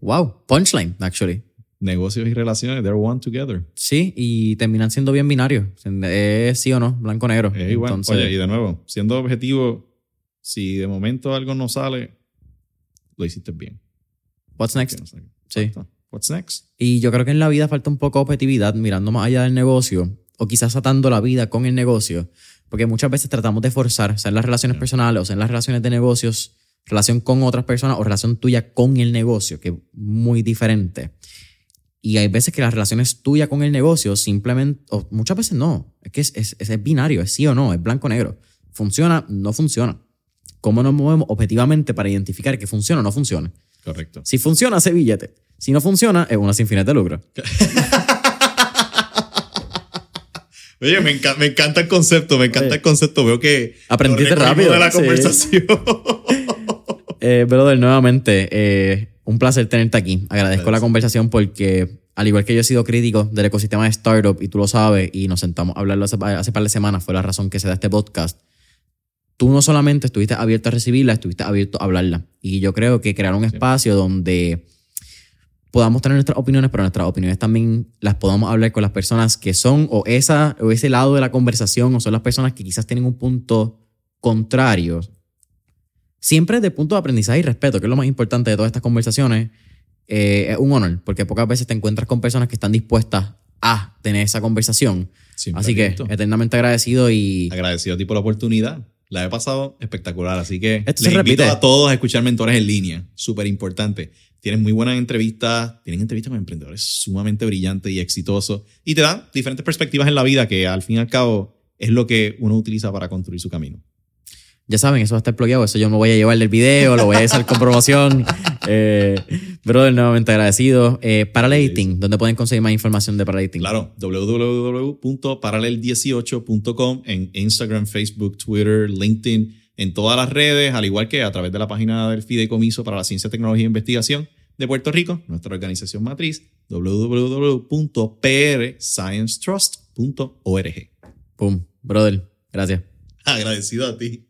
Wow, punchline, actually. Negocios y relaciones, they're one together. Sí, y terminan siendo bien binarios. Es sí o no, blanco o negro. Es igual. Entonces, Oye, y de nuevo, siendo objetivo, si de momento algo no sale, lo hiciste bien. what's next? No. Sí. What's next? Y yo creo que en la vida falta un poco de objetividad mirando más allá del negocio o quizás atando la vida con el negocio, porque muchas veces tratamos de forzar, sea en las relaciones personales o sea en las relaciones de negocios, relación con otras personas o relación tuya con el negocio, que es muy diferente. Y hay veces que las relaciones tuyas con el negocio simplemente, o muchas veces no, es que es, es, es binario, es sí o no, es blanco o negro. Funciona, no funciona. ¿Cómo nos movemos objetivamente para identificar que funciona o no funciona? Correcto. Si funciona, hace billete. Si no funciona, es una sin fines de lucro. Oye, me, enca- me encanta el concepto, me encanta Oye. el concepto. Veo que Aprendiste rápido, de la sí. conversación. Eh, brother, nuevamente, eh, un placer tenerte aquí. Agradezco la conversación porque, al igual que yo he sido crítico del ecosistema de startup, y tú lo sabes, y nos sentamos a hablarlo hace, hace par de semanas, fue la razón que se da este podcast. Tú no solamente estuviste abierto a recibirla, estuviste abierto a hablarla. Y yo creo que crear un espacio donde podamos tener nuestras opiniones, pero nuestras opiniones también las podamos hablar con las personas que son o, esa, o ese lado de la conversación, o son las personas que quizás tienen un punto contrario. Siempre de punto de aprendizaje y respeto, que es lo más importante de todas estas conversaciones. eh, es un honor, porque pocas veces te encuentras con personas que están dispuestas a tener esa conversación. Siempre Así que eternamente agradecido y Agradecido a ti por la oportunidad. La he pasado espectacular, así que Esto les se invito repite. a todos a escuchar Mentores en línea. Súper importante. Tienen muy buenas entrevistas, tienen entrevistas con emprendedores sumamente brillantes y exitosos y te dan diferentes perspectivas en la vida que al fin y al cabo es lo que uno utiliza para construir su camino. Ya saben, eso va a estar plugueado, eso yo me voy a llevar del video, lo voy a hacer con promoción. Eh, brother, nuevamente agradecido. Eh, Paralating, ¿dónde pueden conseguir más información de Paralating? Claro, www.paralel18.com en Instagram, Facebook, Twitter, LinkedIn, en todas las redes, al igual que a través de la página del Fideicomiso para la Ciencia, Tecnología e Investigación de Puerto Rico, nuestra organización matriz, www.prsciencetrust.org. Pum, brother, gracias. Agradecido a ti.